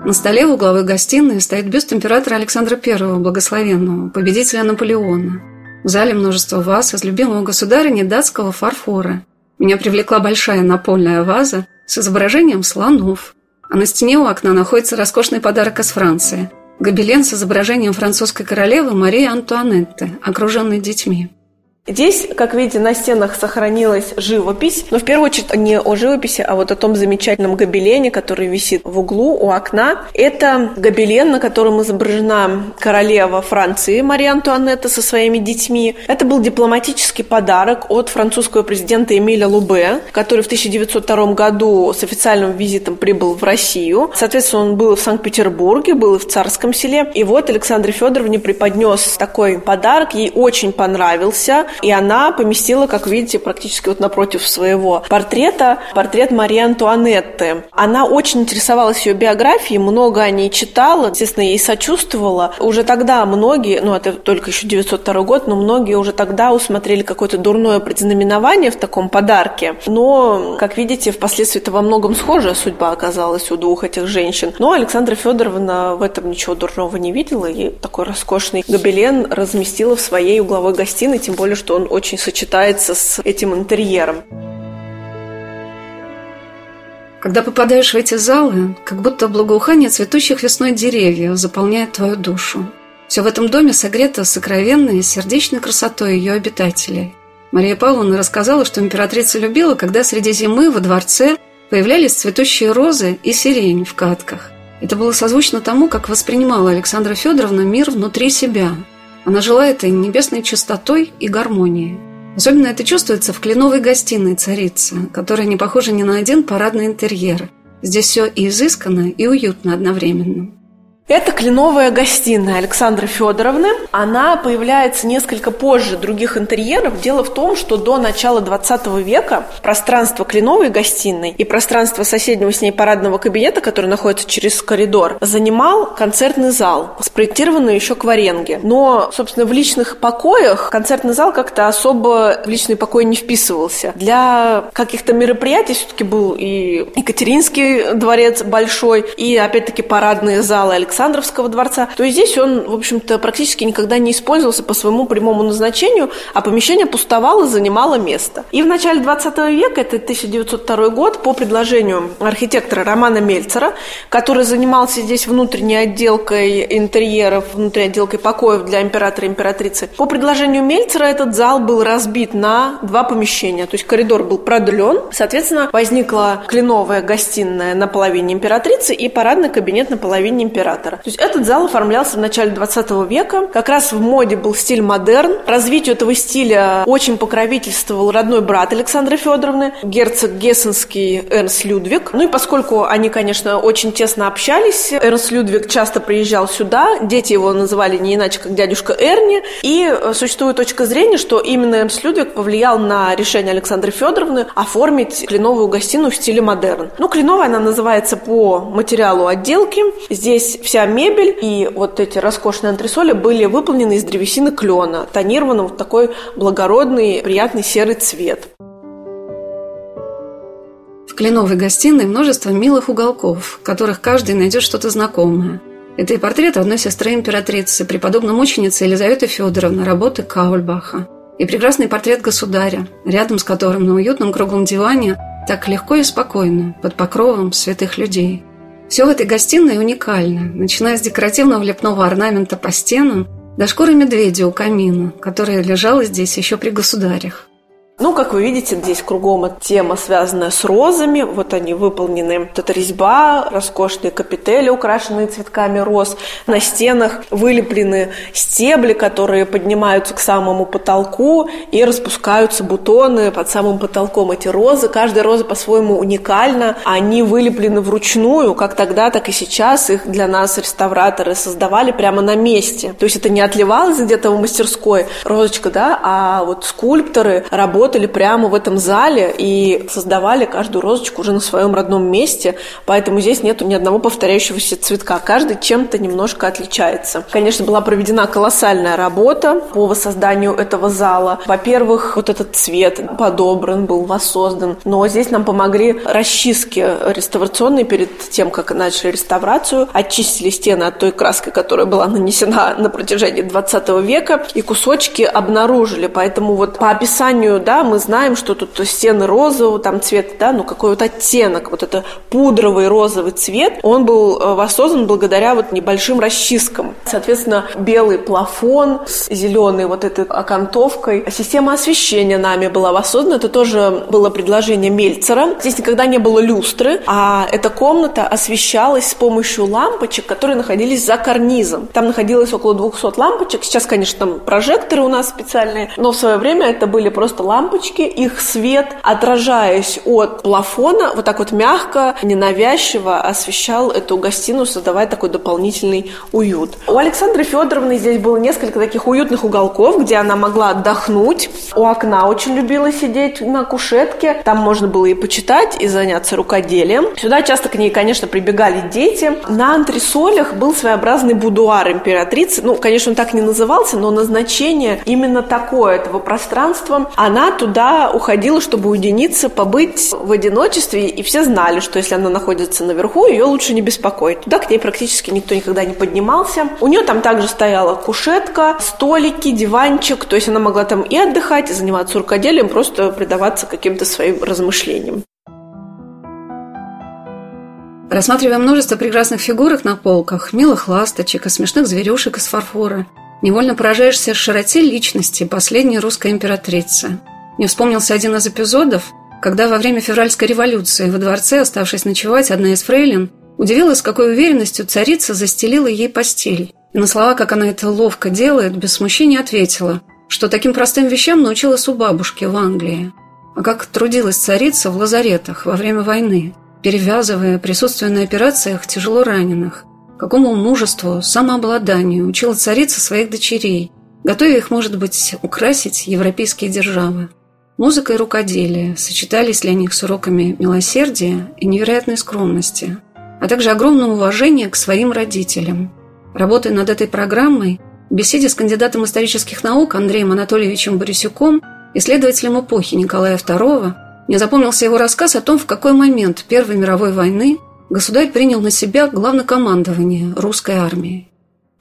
На столе в угловой гостиной стоит бюст императора Александра I, благословенного, победителя Наполеона. В зале множество ваз из любимого государыни датского фарфора. Меня привлекла большая напольная ваза с изображением слонов, а на стене у окна находится роскошный подарок из Франции – гобелен с изображением французской королевы Марии Антуанетты, окруженной детьми. Здесь, как видите, на стенах сохранилась живопись, но в первую очередь не о живописи, а вот о том замечательном гобелене, который висит в углу у окна. Это гобелен, на котором изображена королева Франции Мария Антуанетта со своими детьми. Это был дипломатический подарок от французского президента Эмиля Лубе, который в 1902 году с официальным визитом прибыл в Россию. Соответственно, он был в Санкт-Петербурге, был в Царском селе. И вот Александре Федоровне преподнес такой подарок, ей очень понравился. И она поместила, как видите, практически вот напротив своего портрета портрет Марии Антуанетты. Она очень интересовалась ее биографией, много о ней читала, естественно, ей сочувствовала. Уже тогда многие, ну это только еще 902 год, но многие уже тогда усмотрели какое-то дурное предзнаменование в таком подарке. Но, как видите, впоследствии это во многом схожая судьба оказалась у двух этих женщин. Но Александра Федоровна в этом ничего дурного не видела и такой роскошный гобелен разместила в своей угловой гостиной, тем более, что он очень сочетается с этим интерьером. Когда попадаешь в эти залы, как будто благоухание цветущих весной деревьев заполняет твою душу. Все в этом доме согрето сокровенной и сердечной красотой ее обитателей. Мария Павловна рассказала, что императрица любила, когда среди зимы во дворце появлялись цветущие розы и сирень в катках. Это было созвучно тому, как воспринимала Александра Федоровна мир внутри себя – она жила этой небесной чистотой и гармонией. Особенно это чувствуется в кленовой гостиной царицы, которая не похожа ни на один парадный интерьер. Здесь все и изысканно, и уютно одновременно. Это кленовая гостиная Александры Федоровны. Она появляется несколько позже других интерьеров. Дело в том, что до начала 20 века пространство кленовой гостиной и пространство соседнего с ней парадного кабинета, который находится через коридор, занимал концертный зал, спроектированный еще к Варенге. Но, собственно, в личных покоях концертный зал как-то особо в личный покой не вписывался. Для каких-то мероприятий все-таки был и Екатеринский дворец большой, и, опять-таки, парадные залы Александра Александровского дворца, то здесь он, в общем-то, практически никогда не использовался по своему прямому назначению, а помещение пустовало, занимало место. И в начале 20 века, это 1902 год, по предложению архитектора Романа Мельцера, который занимался здесь внутренней отделкой интерьеров, внутренней отделкой покоев для императора и императрицы, по предложению Мельцера этот зал был разбит на два помещения, то есть коридор был продлен, соответственно, возникла кленовая гостиная на половине императрицы и парадный кабинет на половине императора. Императора. То есть этот зал оформлялся в начале 20 века. Как раз в моде был стиль модерн. Развитию этого стиля очень покровительствовал родной брат Александры Федоровны, герцог Гессенский Эрнст Людвиг. Ну и поскольку они, конечно, очень тесно общались, Эрнст Людвиг часто приезжал сюда, дети его называли не иначе, как дядюшка Эрни, и э, существует точка зрения, что именно Эрнст Людвиг повлиял на решение Александры Федоровны оформить кленовую гостиную в стиле модерн. Ну, кленовая она называется по материалу отделки. Здесь вся мебель и вот эти роскошные антресоли были выполнены из древесины клена, тонированным в такой благородный, приятный серый цвет. В кленовой гостиной множество милых уголков, в которых каждый найдет что-то знакомое. Это и портрет одной сестры императрицы, преподобной мученицы Елизаветы Федоровны, работы Каульбаха. И прекрасный портрет государя, рядом с которым на уютном круглом диване так легко и спокойно, под покровом святых людей. Все в этой гостиной уникально, начиная с декоративного лепного орнамента по стенам до шкуры медведя у камина, которая лежала здесь еще при государях. Ну, как вы видите, здесь кругом тема, связанная с розами. Вот они выполнены. Вот эта резьба, роскошные капители, украшенные цветками роз. На стенах вылеплены стебли, которые поднимаются к самому потолку и распускаются бутоны под самым потолком. Эти розы, каждая роза по-своему уникальна. Они вылеплены вручную, как тогда, так и сейчас. Их для нас реставраторы создавали прямо на месте. То есть это не отливалось где-то в мастерской розочка, да, а вот скульпторы работали работали прямо в этом зале и создавали каждую розочку уже на своем родном месте, поэтому здесь нету ни одного повторяющегося цветка. Каждый чем-то немножко отличается. Конечно, была проведена колоссальная работа по воссозданию этого зала. Во-первых, вот этот цвет подобран, был воссоздан, но здесь нам помогли расчистки реставрационные перед тем, как начали реставрацию, очистили стены от той краски, которая была нанесена на протяжении 20 века, и кусочки обнаружили. Поэтому вот по описанию да, мы знаем, что тут стены розового, там цвет, да, ну какой вот оттенок, вот это пудровый розовый цвет, он был э, воссоздан благодаря вот небольшим расчисткам. Соответственно, белый плафон с зеленой вот этой окантовкой. Система освещения нами была воссоздана, это тоже было предложение Мельцера. Здесь никогда не было люстры, а эта комната освещалась с помощью лампочек, которые находились за карнизом. Там находилось около 200 лампочек. Сейчас, конечно, там прожекторы у нас специальные, но в свое время это были просто лампочки, лампочки, их свет, отражаясь от плафона, вот так вот мягко, ненавязчиво освещал эту гостиную, создавая такой дополнительный уют. У Александры Федоровны здесь было несколько таких уютных уголков, где она могла отдохнуть. У окна очень любила сидеть на кушетке. Там можно было и почитать, и заняться рукоделием. Сюда часто к ней, конечно, прибегали дети. На антресолях был своеобразный будуар императрицы. Ну, конечно, он так не назывался, но назначение именно такое этого пространства. Она туда уходила, чтобы уединиться, побыть в одиночестве, и все знали, что если она находится наверху, ее лучше не беспокоить. Туда к ней практически никто никогда не поднимался. У нее там также стояла кушетка, столики, диванчик, то есть она могла там и отдыхать, и заниматься рукоделием, просто предаваться каким-то своим размышлениям. Рассматривая множество прекрасных фигурок на полках, милых ласточек и смешных зверюшек из фарфора, невольно поражаешься широте личности последней русской императрицы – мне вспомнился один из эпизодов, когда во время февральской революции во дворце, оставшись ночевать, одна из фрейлин удивилась, с какой уверенностью царица застелила ей постель. И на слова, как она это ловко делает, без смущения ответила, что таким простым вещам научилась у бабушки в Англии. А как трудилась царица в лазаретах во время войны, перевязывая присутствие на операциях тяжело раненых, какому мужеству, самообладанию учила царица своих дочерей, готовя их, может быть, украсить европейские державы. Музыка и рукоделие сочетались для них с уроками милосердия и невероятной скромности, а также огромного уважения к своим родителям. Работая над этой программой, в беседе с кандидатом исторических наук Андреем Анатольевичем Борисюком, исследователем эпохи Николая II, мне запомнился его рассказ о том, в какой момент Первой мировой войны государь принял на себя главнокомандование русской армии.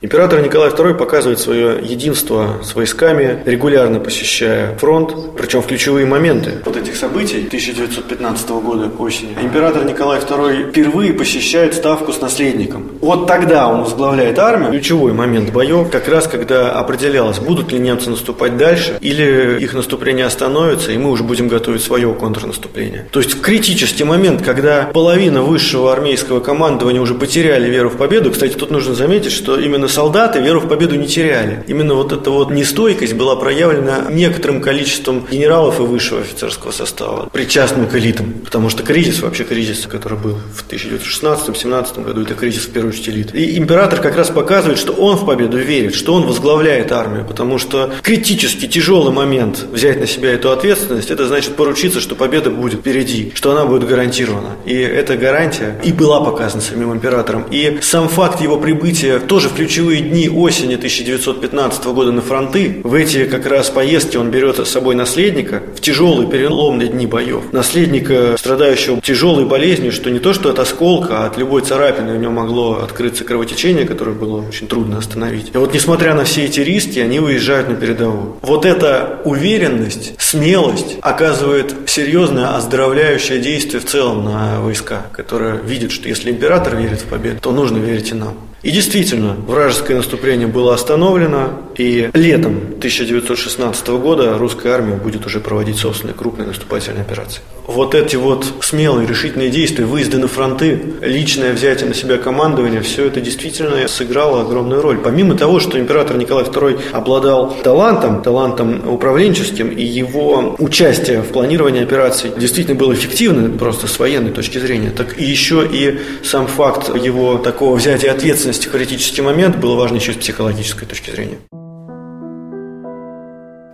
Император Николай II показывает свое единство с войсками, регулярно посещая фронт, причем в ключевые моменты вот этих событий 1915 года осени. Император Николай II впервые посещает ставку с наследником. Вот тогда он возглавляет армию, ключевой момент боев, как раз когда определялось, будут ли немцы наступать дальше, или их наступление остановится, и мы уже будем готовить свое контрнаступление. То есть в критический момент, когда половина высшего армейского командования уже потеряли веру в победу, кстати, тут нужно заметить, что именно солдаты веру в победу не теряли. Именно вот эта вот нестойкость была проявлена некоторым количеством генералов и высшего офицерского состава, причастным к элитам. Потому что кризис, вообще кризис, который был в 1916-17 году, это кризис в первую очередь элит. И император как раз показывает, что он в победу верит, что он возглавляет армию, потому что критически тяжелый момент взять на себя эту ответственность, это значит поручиться, что победа будет впереди, что она будет гарантирована. И эта гарантия и была показана самим императором. И сам факт его прибытия тоже в ключевые дни осени 1915 года на фронты, в эти как раз поездки он берет с собой наследника в тяжелые переломные дни боев. Наследника, страдающего тяжелой болезнью, что не то что от осколка, а от любой царапины у него могло открыться кровотечение, которое было очень трудно остановить. И вот несмотря на все эти риски, они выезжают на передовую. Вот эта уверенность, смелость оказывает серьезное оздоровляющее действие в целом на войска, которые видят, что если император верит в победу, то нужно верить и нам. И действительно, вражеское наступление было остановлено, и летом 1916 года русская армия будет уже проводить собственные крупные наступательные операции. Вот эти вот смелые, решительные действия, выезды на фронты, личное взятие на себя командования, все это действительно сыграло огромную роль. Помимо того, что император Николай II обладал талантом, талантом управленческим, и его участие в планировании операций действительно было эффективным просто с военной точки зрения, так и еще и сам факт его такого взятия ответственности ответственности критический момент было важно еще с психологической точки зрения.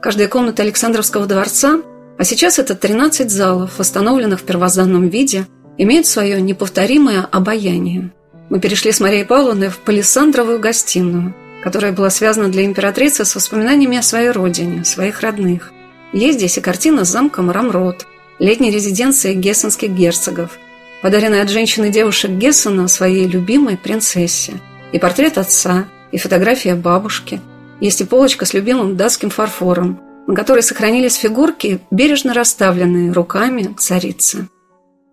Каждая комната Александровского дворца, а сейчас это 13 залов, восстановленных в первозданном виде, имеет свое неповторимое обаяние. Мы перешли с Марией Павловной в палисандровую гостиную, которая была связана для императрицы с воспоминаниями о своей родине, своих родных. Есть здесь и картина с замком Рамрот, летней резиденцией гессенских герцогов – подаренный от женщины девушек Гессена своей любимой принцессе, и портрет отца, и фотография бабушки. Есть и полочка с любимым датским фарфором, на которой сохранились фигурки, бережно расставленные руками царицы.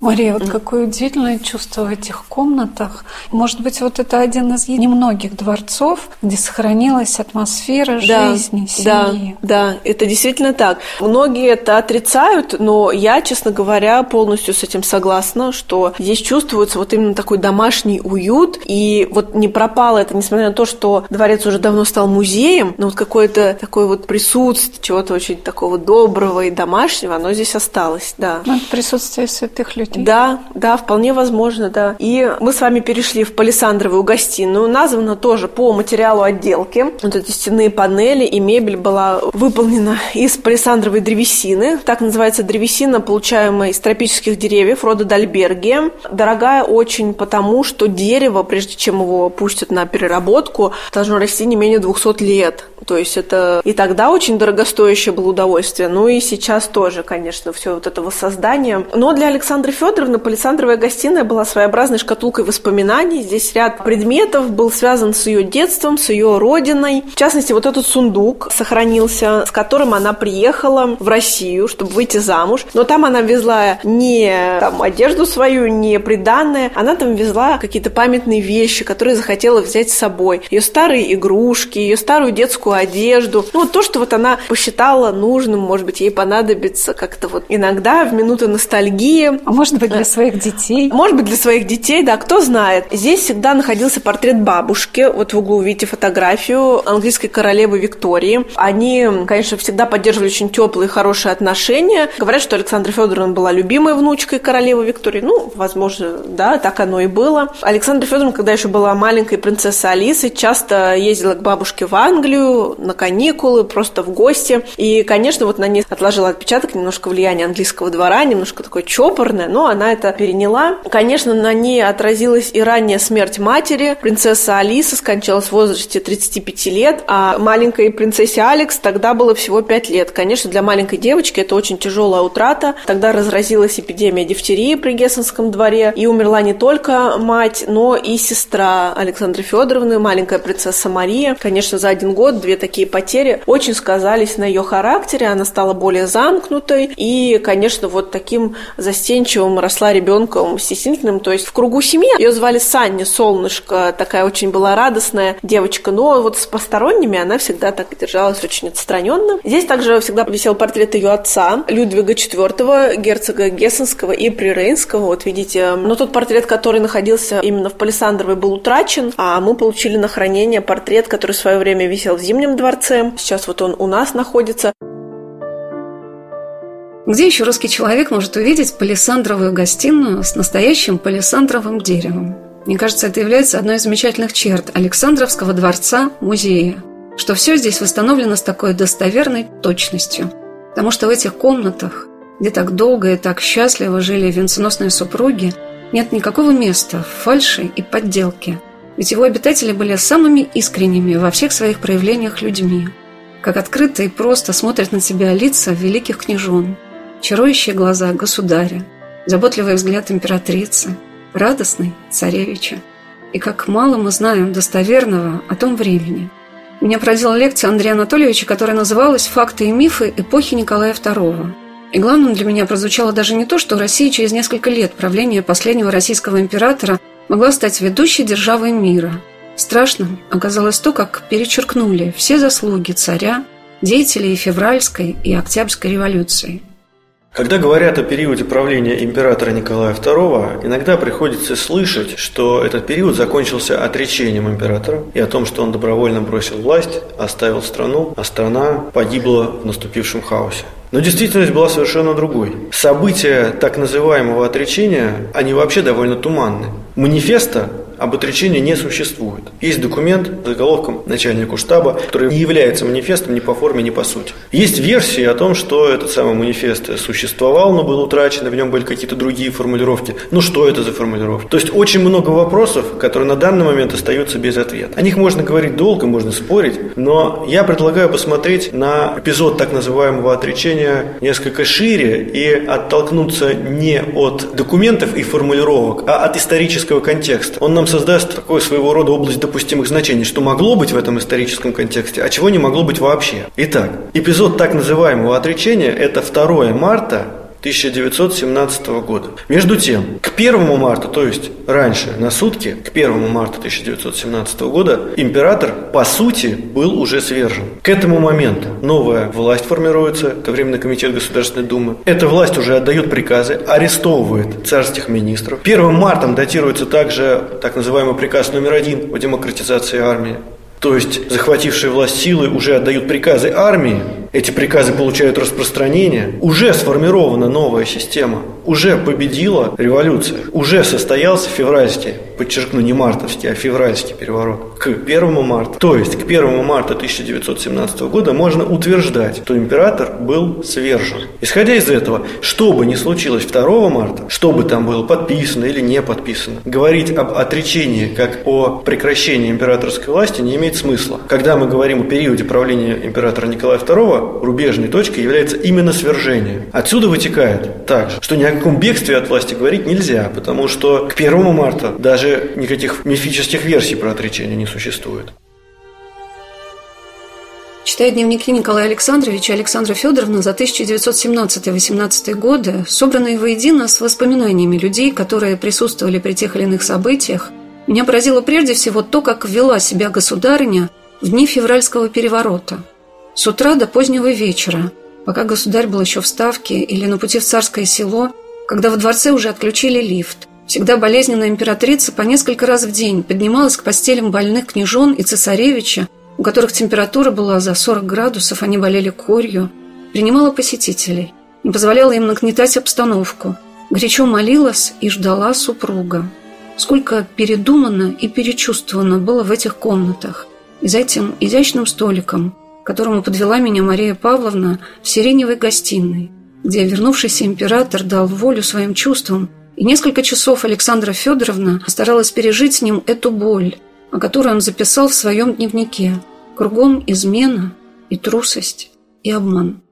Мария, вот какое удивительное чувство в этих комнатах. Может быть, вот это один из немногих дворцов, где сохранилась атмосфера да, жизни, семьи. Да, да, это действительно так. Многие это отрицают, но я, честно говоря, полностью с этим согласна, что здесь чувствуется вот именно такой домашний уют, и вот не пропало это, несмотря на то, что дворец уже давно стал музеем, но вот какое-то такое вот присутствие чего-то очень такого доброго и домашнего, оно здесь осталось, да. Ну, присутствие святых людей да, да, вполне возможно, да. И мы с вами перешли в палисандровую гостиную. Названа тоже по материалу отделки. Вот эти стенные панели и мебель была выполнена из палисандровой древесины. Так называется древесина, получаемая из тропических деревьев рода Дальбергия. Дорогая очень потому, что дерево, прежде чем его пустят на переработку, должно расти не менее 200 лет. То есть это и тогда очень дорогостоящее было удовольствие, ну и сейчас тоже, конечно, все вот это воссоздание. Но для Александры Федоровны Палисандровая гостиная была своеобразной шкатулкой воспоминаний. Здесь ряд предметов был связан с ее детством, с ее родиной. В частности, вот этот сундук сохранился, с которым она приехала в Россию, чтобы выйти замуж. Но там она везла не там, одежду свою, не приданное, она там везла какие-то памятные вещи, которые захотела взять с собой. Ее старые игрушки, ее старую детскую одежду. Ну, вот то, что вот она посчитала нужным, может быть, ей понадобится как-то вот иногда в минуты ностальгии. А может быть, для своих детей? Может быть, для своих детей, да, кто знает. Здесь всегда находился портрет бабушки. Вот в углу видите фотографию английской королевы Виктории. Они, конечно, всегда поддерживали очень теплые, хорошие отношения. Говорят, что Александра Федоровна была любимой внучкой королевы Виктории. Ну, возможно, да, так оно и было. Александра Федоровна, когда еще была маленькой принцессой Алисой, часто ездила к бабушке в Англию, на каникулы, просто в гости. И, конечно, вот на ней отложила отпечаток немножко влияния английского двора, немножко такое чопорное, но она это переняла. Конечно, на ней отразилась и ранняя смерть матери. Принцесса Алиса скончалась в возрасте 35 лет, а маленькой принцессе Алекс тогда было всего 5 лет. Конечно, для маленькой девочки это очень тяжелая утрата. Тогда разразилась эпидемия дифтерии при Гессенском дворе, и умерла не только мать, но и сестра Александры Федоровны, маленькая принцесса Мария. Конечно, за один год две такие потери очень сказались на ее характере. Она стала более замкнутой и, конечно, вот таким застенчивым росла ребенком стеснительным. То есть в кругу семьи ее звали Санни, солнышко, такая очень была радостная девочка, но вот с посторонними она всегда так держалась очень отстраненно. Здесь также всегда висел портрет ее отца, Людвига IV, герцога Гессенского и Прирейнского. Вот видите, но тот портрет, который находился именно в Палисандровой, был утрачен, а мы получили на хранение портрет, который в свое время висел в Зимнем дворце. Сейчас вот он у нас находится. Где еще русский человек может увидеть палисандровую гостиную с настоящим палисандровым деревом? Мне кажется, это является одной из замечательных черт Александровского дворца-музея, что все здесь восстановлено с такой достоверной точностью. Потому что в этих комнатах, где так долго и так счастливо жили венценосные супруги, нет никакого места фальши и подделки. Ведь его обитатели были самыми искренними во всех своих проявлениях людьми. Как открыто и просто смотрят на себя лица великих княжон – чарующие глаза государя, заботливый взгляд императрицы, радостный царевича. И как мало мы знаем достоверного о том времени. Меня поразила лекция Андрея Анатольевича, которая называлась «Факты и мифы эпохи Николая II». И главным для меня прозвучало даже не то, что Россия через несколько лет правления последнего российского императора могла стать ведущей державой мира. Страшным оказалось то, как перечеркнули все заслуги царя, деятелей февральской и октябрьской революции – когда говорят о периоде правления императора Николая II, иногда приходится слышать, что этот период закончился отречением императора и о том, что он добровольно бросил власть, оставил страну, а страна погибла в наступившем хаосе. Но действительность была совершенно другой. События так называемого отречения, они вообще довольно туманны. Манифеста об отречении не существует. Есть документ с заголовком начальнику штаба, который не является манифестом ни по форме, ни по сути. Есть версии о том, что этот самый манифест существовал, но был утрачен, и в нем были какие-то другие формулировки. Ну что это за формулировки? То есть очень много вопросов, которые на данный момент остаются без ответа. О них можно говорить долго, можно спорить, но я предлагаю посмотреть на эпизод так называемого отречения несколько шире и оттолкнуться не от документов и формулировок, а от исторического контекста. Он нам создаст такое своего рода область допустимых значений, что могло быть в этом историческом контексте, а чего не могло быть вообще. Итак, эпизод так называемого отречения – это 2 марта 1917 года. Между тем, к 1 марта, то есть раньше, на сутки, к 1 марта 1917 года, император, по сути, был уже свержен. К этому моменту новая власть формируется, это Временный комитет Государственной Думы. Эта власть уже отдает приказы, арестовывает царских министров. 1 марта датируется также так называемый приказ номер один о демократизации армии. То есть захватившие власть силы уже отдают приказы армии, эти приказы получают распространение, уже сформирована новая система, уже победила революция, уже состоялся февральский, подчеркну, не мартовский, а февральский переворот к 1 марта. То есть к 1 марта 1917 года можно утверждать, что император был свержен. Исходя из этого, что бы ни случилось 2 марта, что бы там было подписано или не подписано, говорить об отречении как о прекращении императорской власти не имеет смысла. Когда мы говорим о периоде правления императора Николая II, рубежной точкой является именно свержение. Отсюда вытекает также, что ни о каком бегстве от власти говорить нельзя, потому что к 1 марта даже никаких мифических версий про отречение не существует. Читая дневники Николая Александровича. И Александра Федоровна за 1917-18 годы, собранные воедино с воспоминаниями людей, которые присутствовали при тех или иных событиях, меня поразило прежде всего то, как вела себя государыня в дни февральского переворота – с утра до позднего вечера, пока государь был еще в Ставке или на пути в царское село, когда во дворце уже отключили лифт, всегда болезненная императрица по несколько раз в день поднималась к постелям больных княжон и цесаревича, у которых температура была за 40 градусов, они болели корью, принимала посетителей, не позволяла им нагнетать обстановку, горячо молилась и ждала супруга. Сколько передумано и перечувствовано было в этих комнатах, и за этим изящным столиком – которому подвела меня Мария Павловна в сиреневой гостиной. где вернувшийся император дал волю своим чувствам, и несколько часов Александра Федоровна старалась пережить с ним эту боль, о которой он записал в своем дневнике. Кругом измена и трусость и обман.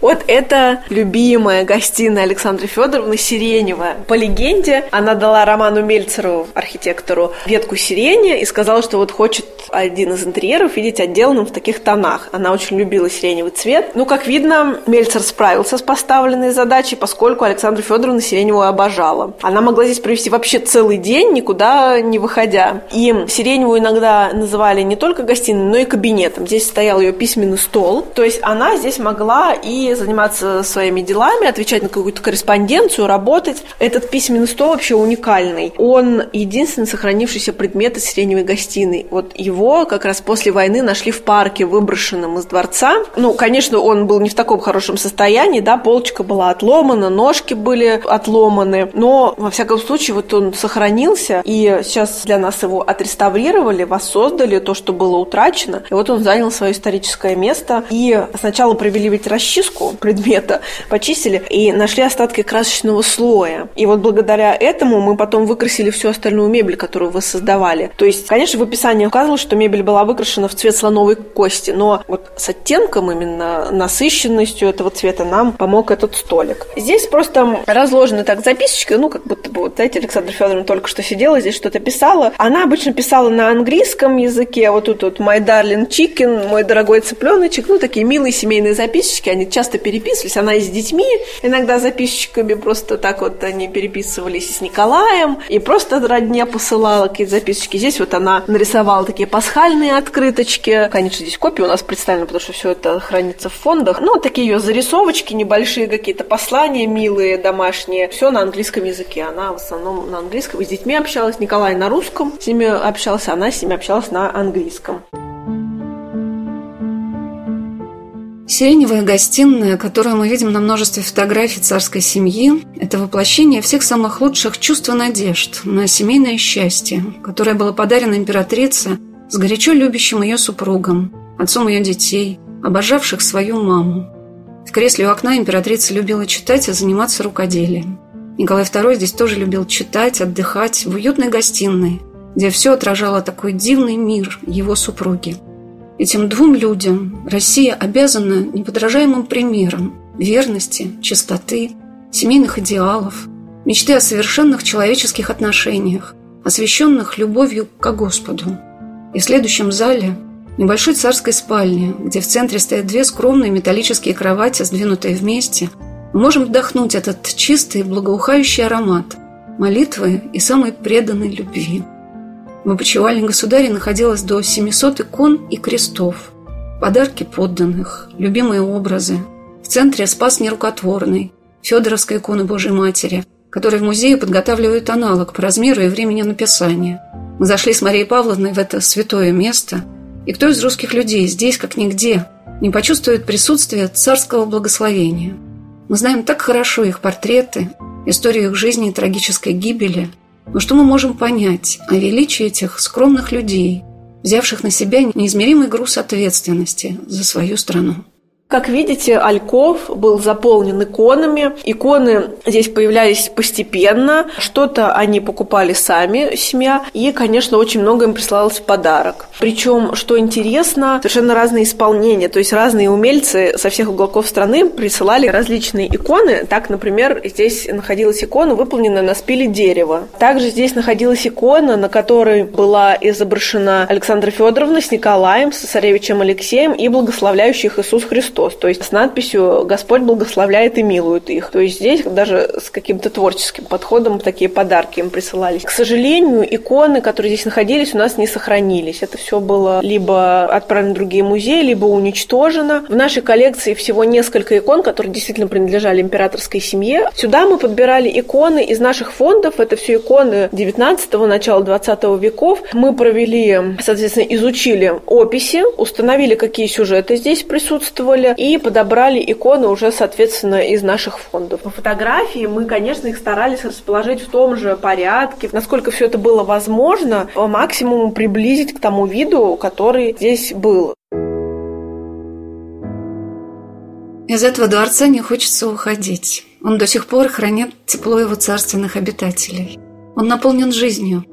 Вот это любимая гостиная Александры Федоровны Сиреневая. По легенде, она дала Роману Мельцеру, архитектору, ветку сирени и сказала, что вот хочет один из интерьеров видеть отделанным в таких тонах. Она очень любила сиреневый цвет. Ну, как видно, Мельцер справился с поставленной задачей, поскольку Александра Федоровна сиреневую обожала. Она могла здесь провести вообще целый день, никуда не выходя. И сиреневую иногда называли не только гостиной, но и кабинетом. Здесь стоял ее письменный стол. То есть она здесь могла и заниматься своими делами, отвечать на какую-то корреспонденцию, работать. Этот письменный стол вообще уникальный. Он единственный сохранившийся предмет из сиреневой гостиной. Вот его как раз после войны нашли в парке, выброшенном из дворца. Ну, конечно, он был не в таком хорошем состоянии, да, полочка была отломана, ножки были отломаны, но, во всяком случае, вот он сохранился, и сейчас для нас его отреставрировали, воссоздали то, что было утрачено, и вот он занял свое историческое место, и сначала провели ведь расчистку краску предмета, почистили и нашли остатки красочного слоя. И вот благодаря этому мы потом выкрасили всю остальную мебель, которую воссоздавали. То есть, конечно, в описании указывалось, что мебель была выкрашена в цвет слоновой кости, но вот с оттенком именно насыщенностью этого цвета нам помог этот столик. Здесь просто разложены так записочки, ну, как будто бы, вот, знаете, Александра Федоровна только что сидела здесь, что-то писала. Она обычно писала на английском языке, вот тут вот «My darling chicken», «Мой дорогой цыпленочек», ну, такие милые семейные записочки, они часто часто переписывались. Она и с детьми, иногда записчиками просто так вот они переписывались с Николаем, и просто родня посылала какие-то записочки. Здесь вот она нарисовала такие пасхальные открыточки. Конечно, здесь копии у нас представлены, потому что все это хранится в фондах. Ну, такие ее зарисовочки небольшие, какие-то послания милые, домашние. Все на английском языке. Она в основном на английском. И с детьми общалась. Николай на русском с ними общался, она с ними общалась на английском. Сиреневая гостиная, которую мы видим на множестве фотографий царской семьи, это воплощение всех самых лучших чувств и надежд на семейное счастье, которое было подарено императрице с горячо любящим ее супругом, отцом ее детей, обожавших свою маму. В кресле у окна императрица любила читать и заниматься рукоделием. Николай II здесь тоже любил читать, отдыхать в уютной гостиной, где все отражало такой дивный мир его супруги – Этим двум людям Россия обязана неподражаемым примером верности, чистоты, семейных идеалов, мечты о совершенных человеческих отношениях, освященных любовью к Господу. И в следующем зале небольшой царской спальне, где в центре стоят две скромные металлические кровати, сдвинутые вместе, мы можем вдохнуть этот чистый, благоухающий аромат молитвы и самой преданной любви. В опочивальне государя находилось до 700 икон и крестов, подарки подданных, любимые образы. В центре спас нерукотворный, Федоровской иконы Божьей Матери, которой в музее подготавливают аналог по размеру и времени написания. Мы зашли с Марией Павловной в это святое место, и кто из русских людей здесь, как нигде, не почувствует присутствие царского благословения? Мы знаем так хорошо их портреты, историю их жизни и трагической гибели – но что мы можем понять о величии этих скромных людей, взявших на себя неизмеримый груз ответственности за свою страну? Как видите, Альков был заполнен иконами. Иконы здесь появлялись постепенно. Что-то они покупали сами, семья. И, конечно, очень много им присылалось в подарок. Причем, что интересно, совершенно разные исполнения. То есть разные умельцы со всех уголков страны присылали различные иконы. Так, например, здесь находилась икона, выполненная на спиле дерева. Также здесь находилась икона, на которой была изображена Александра Федоровна с Николаем, с царевичем Алексеем и благословляющих Иисус Христос. Христос, то есть с надписью «Господь благословляет и милует их». То есть здесь даже с каким-то творческим подходом такие подарки им присылались. К сожалению, иконы, которые здесь находились, у нас не сохранились. Это все было либо отправлено в другие музеи, либо уничтожено. В нашей коллекции всего несколько икон, которые действительно принадлежали императорской семье. Сюда мы подбирали иконы из наших фондов. Это все иконы 19-го, начала 20 веков. Мы провели, соответственно, изучили описи, установили, какие сюжеты здесь присутствовали, и подобрали иконы уже, соответственно, из наших фондов. По фотографии мы, конечно, их старались расположить в том же порядке, насколько все это было возможно, по максимуму приблизить к тому виду, который здесь был. Из этого дворца не хочется уходить. Он до сих пор хранит тепло его царственных обитателей. Он наполнен жизнью.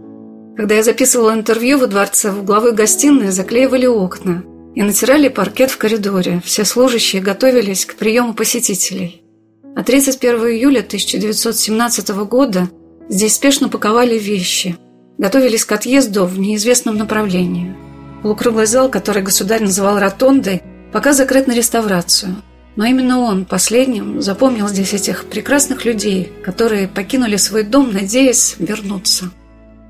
Когда я записывала интервью во дворце, в угловой гостиной заклеивали окна и натирали паркет в коридоре. Все служащие готовились к приему посетителей. А 31 июля 1917 года здесь спешно паковали вещи, готовились к отъезду в неизвестном направлении. Полукруглый зал, который государь называл ротондой, пока закрыт на реставрацию – но именно он последним запомнил здесь этих прекрасных людей, которые покинули свой дом, надеясь вернуться.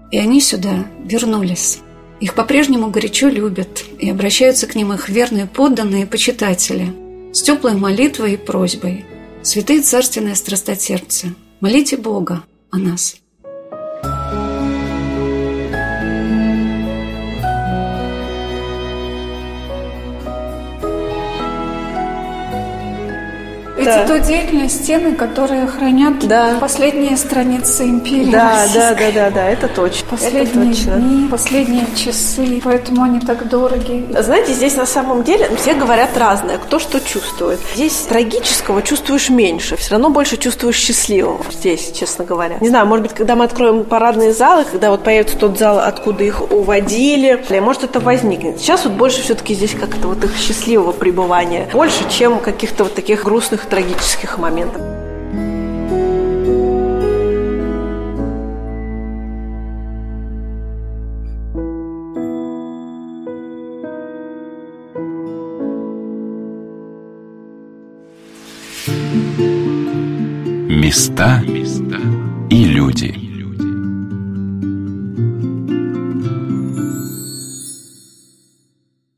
И они сюда вернулись. Их по-прежнему горячо любят, и обращаются к ним их верные подданные и почитатели с теплой молитвой и просьбой. Святые царственные страстотерпцы, молите Бога о нас. Это да. то деятельные стены, которые хранят да. последние страницы империи. Да, да, да, да, да, это точно. Последние это точно. дни, последние часы, поэтому они так дороги. Знаете, здесь на самом деле все говорят разное, кто что чувствует. Здесь трагического чувствуешь меньше, все равно больше чувствуешь счастливого здесь, честно говоря. Не знаю, может быть, когда мы откроем парадные залы, когда вот появится тот зал, откуда их уводили, может это возникнет. Сейчас вот больше все-таки здесь как-то вот их счастливого пребывания, больше, чем каких-то вот таких грустных трагических моментов. Места и люди.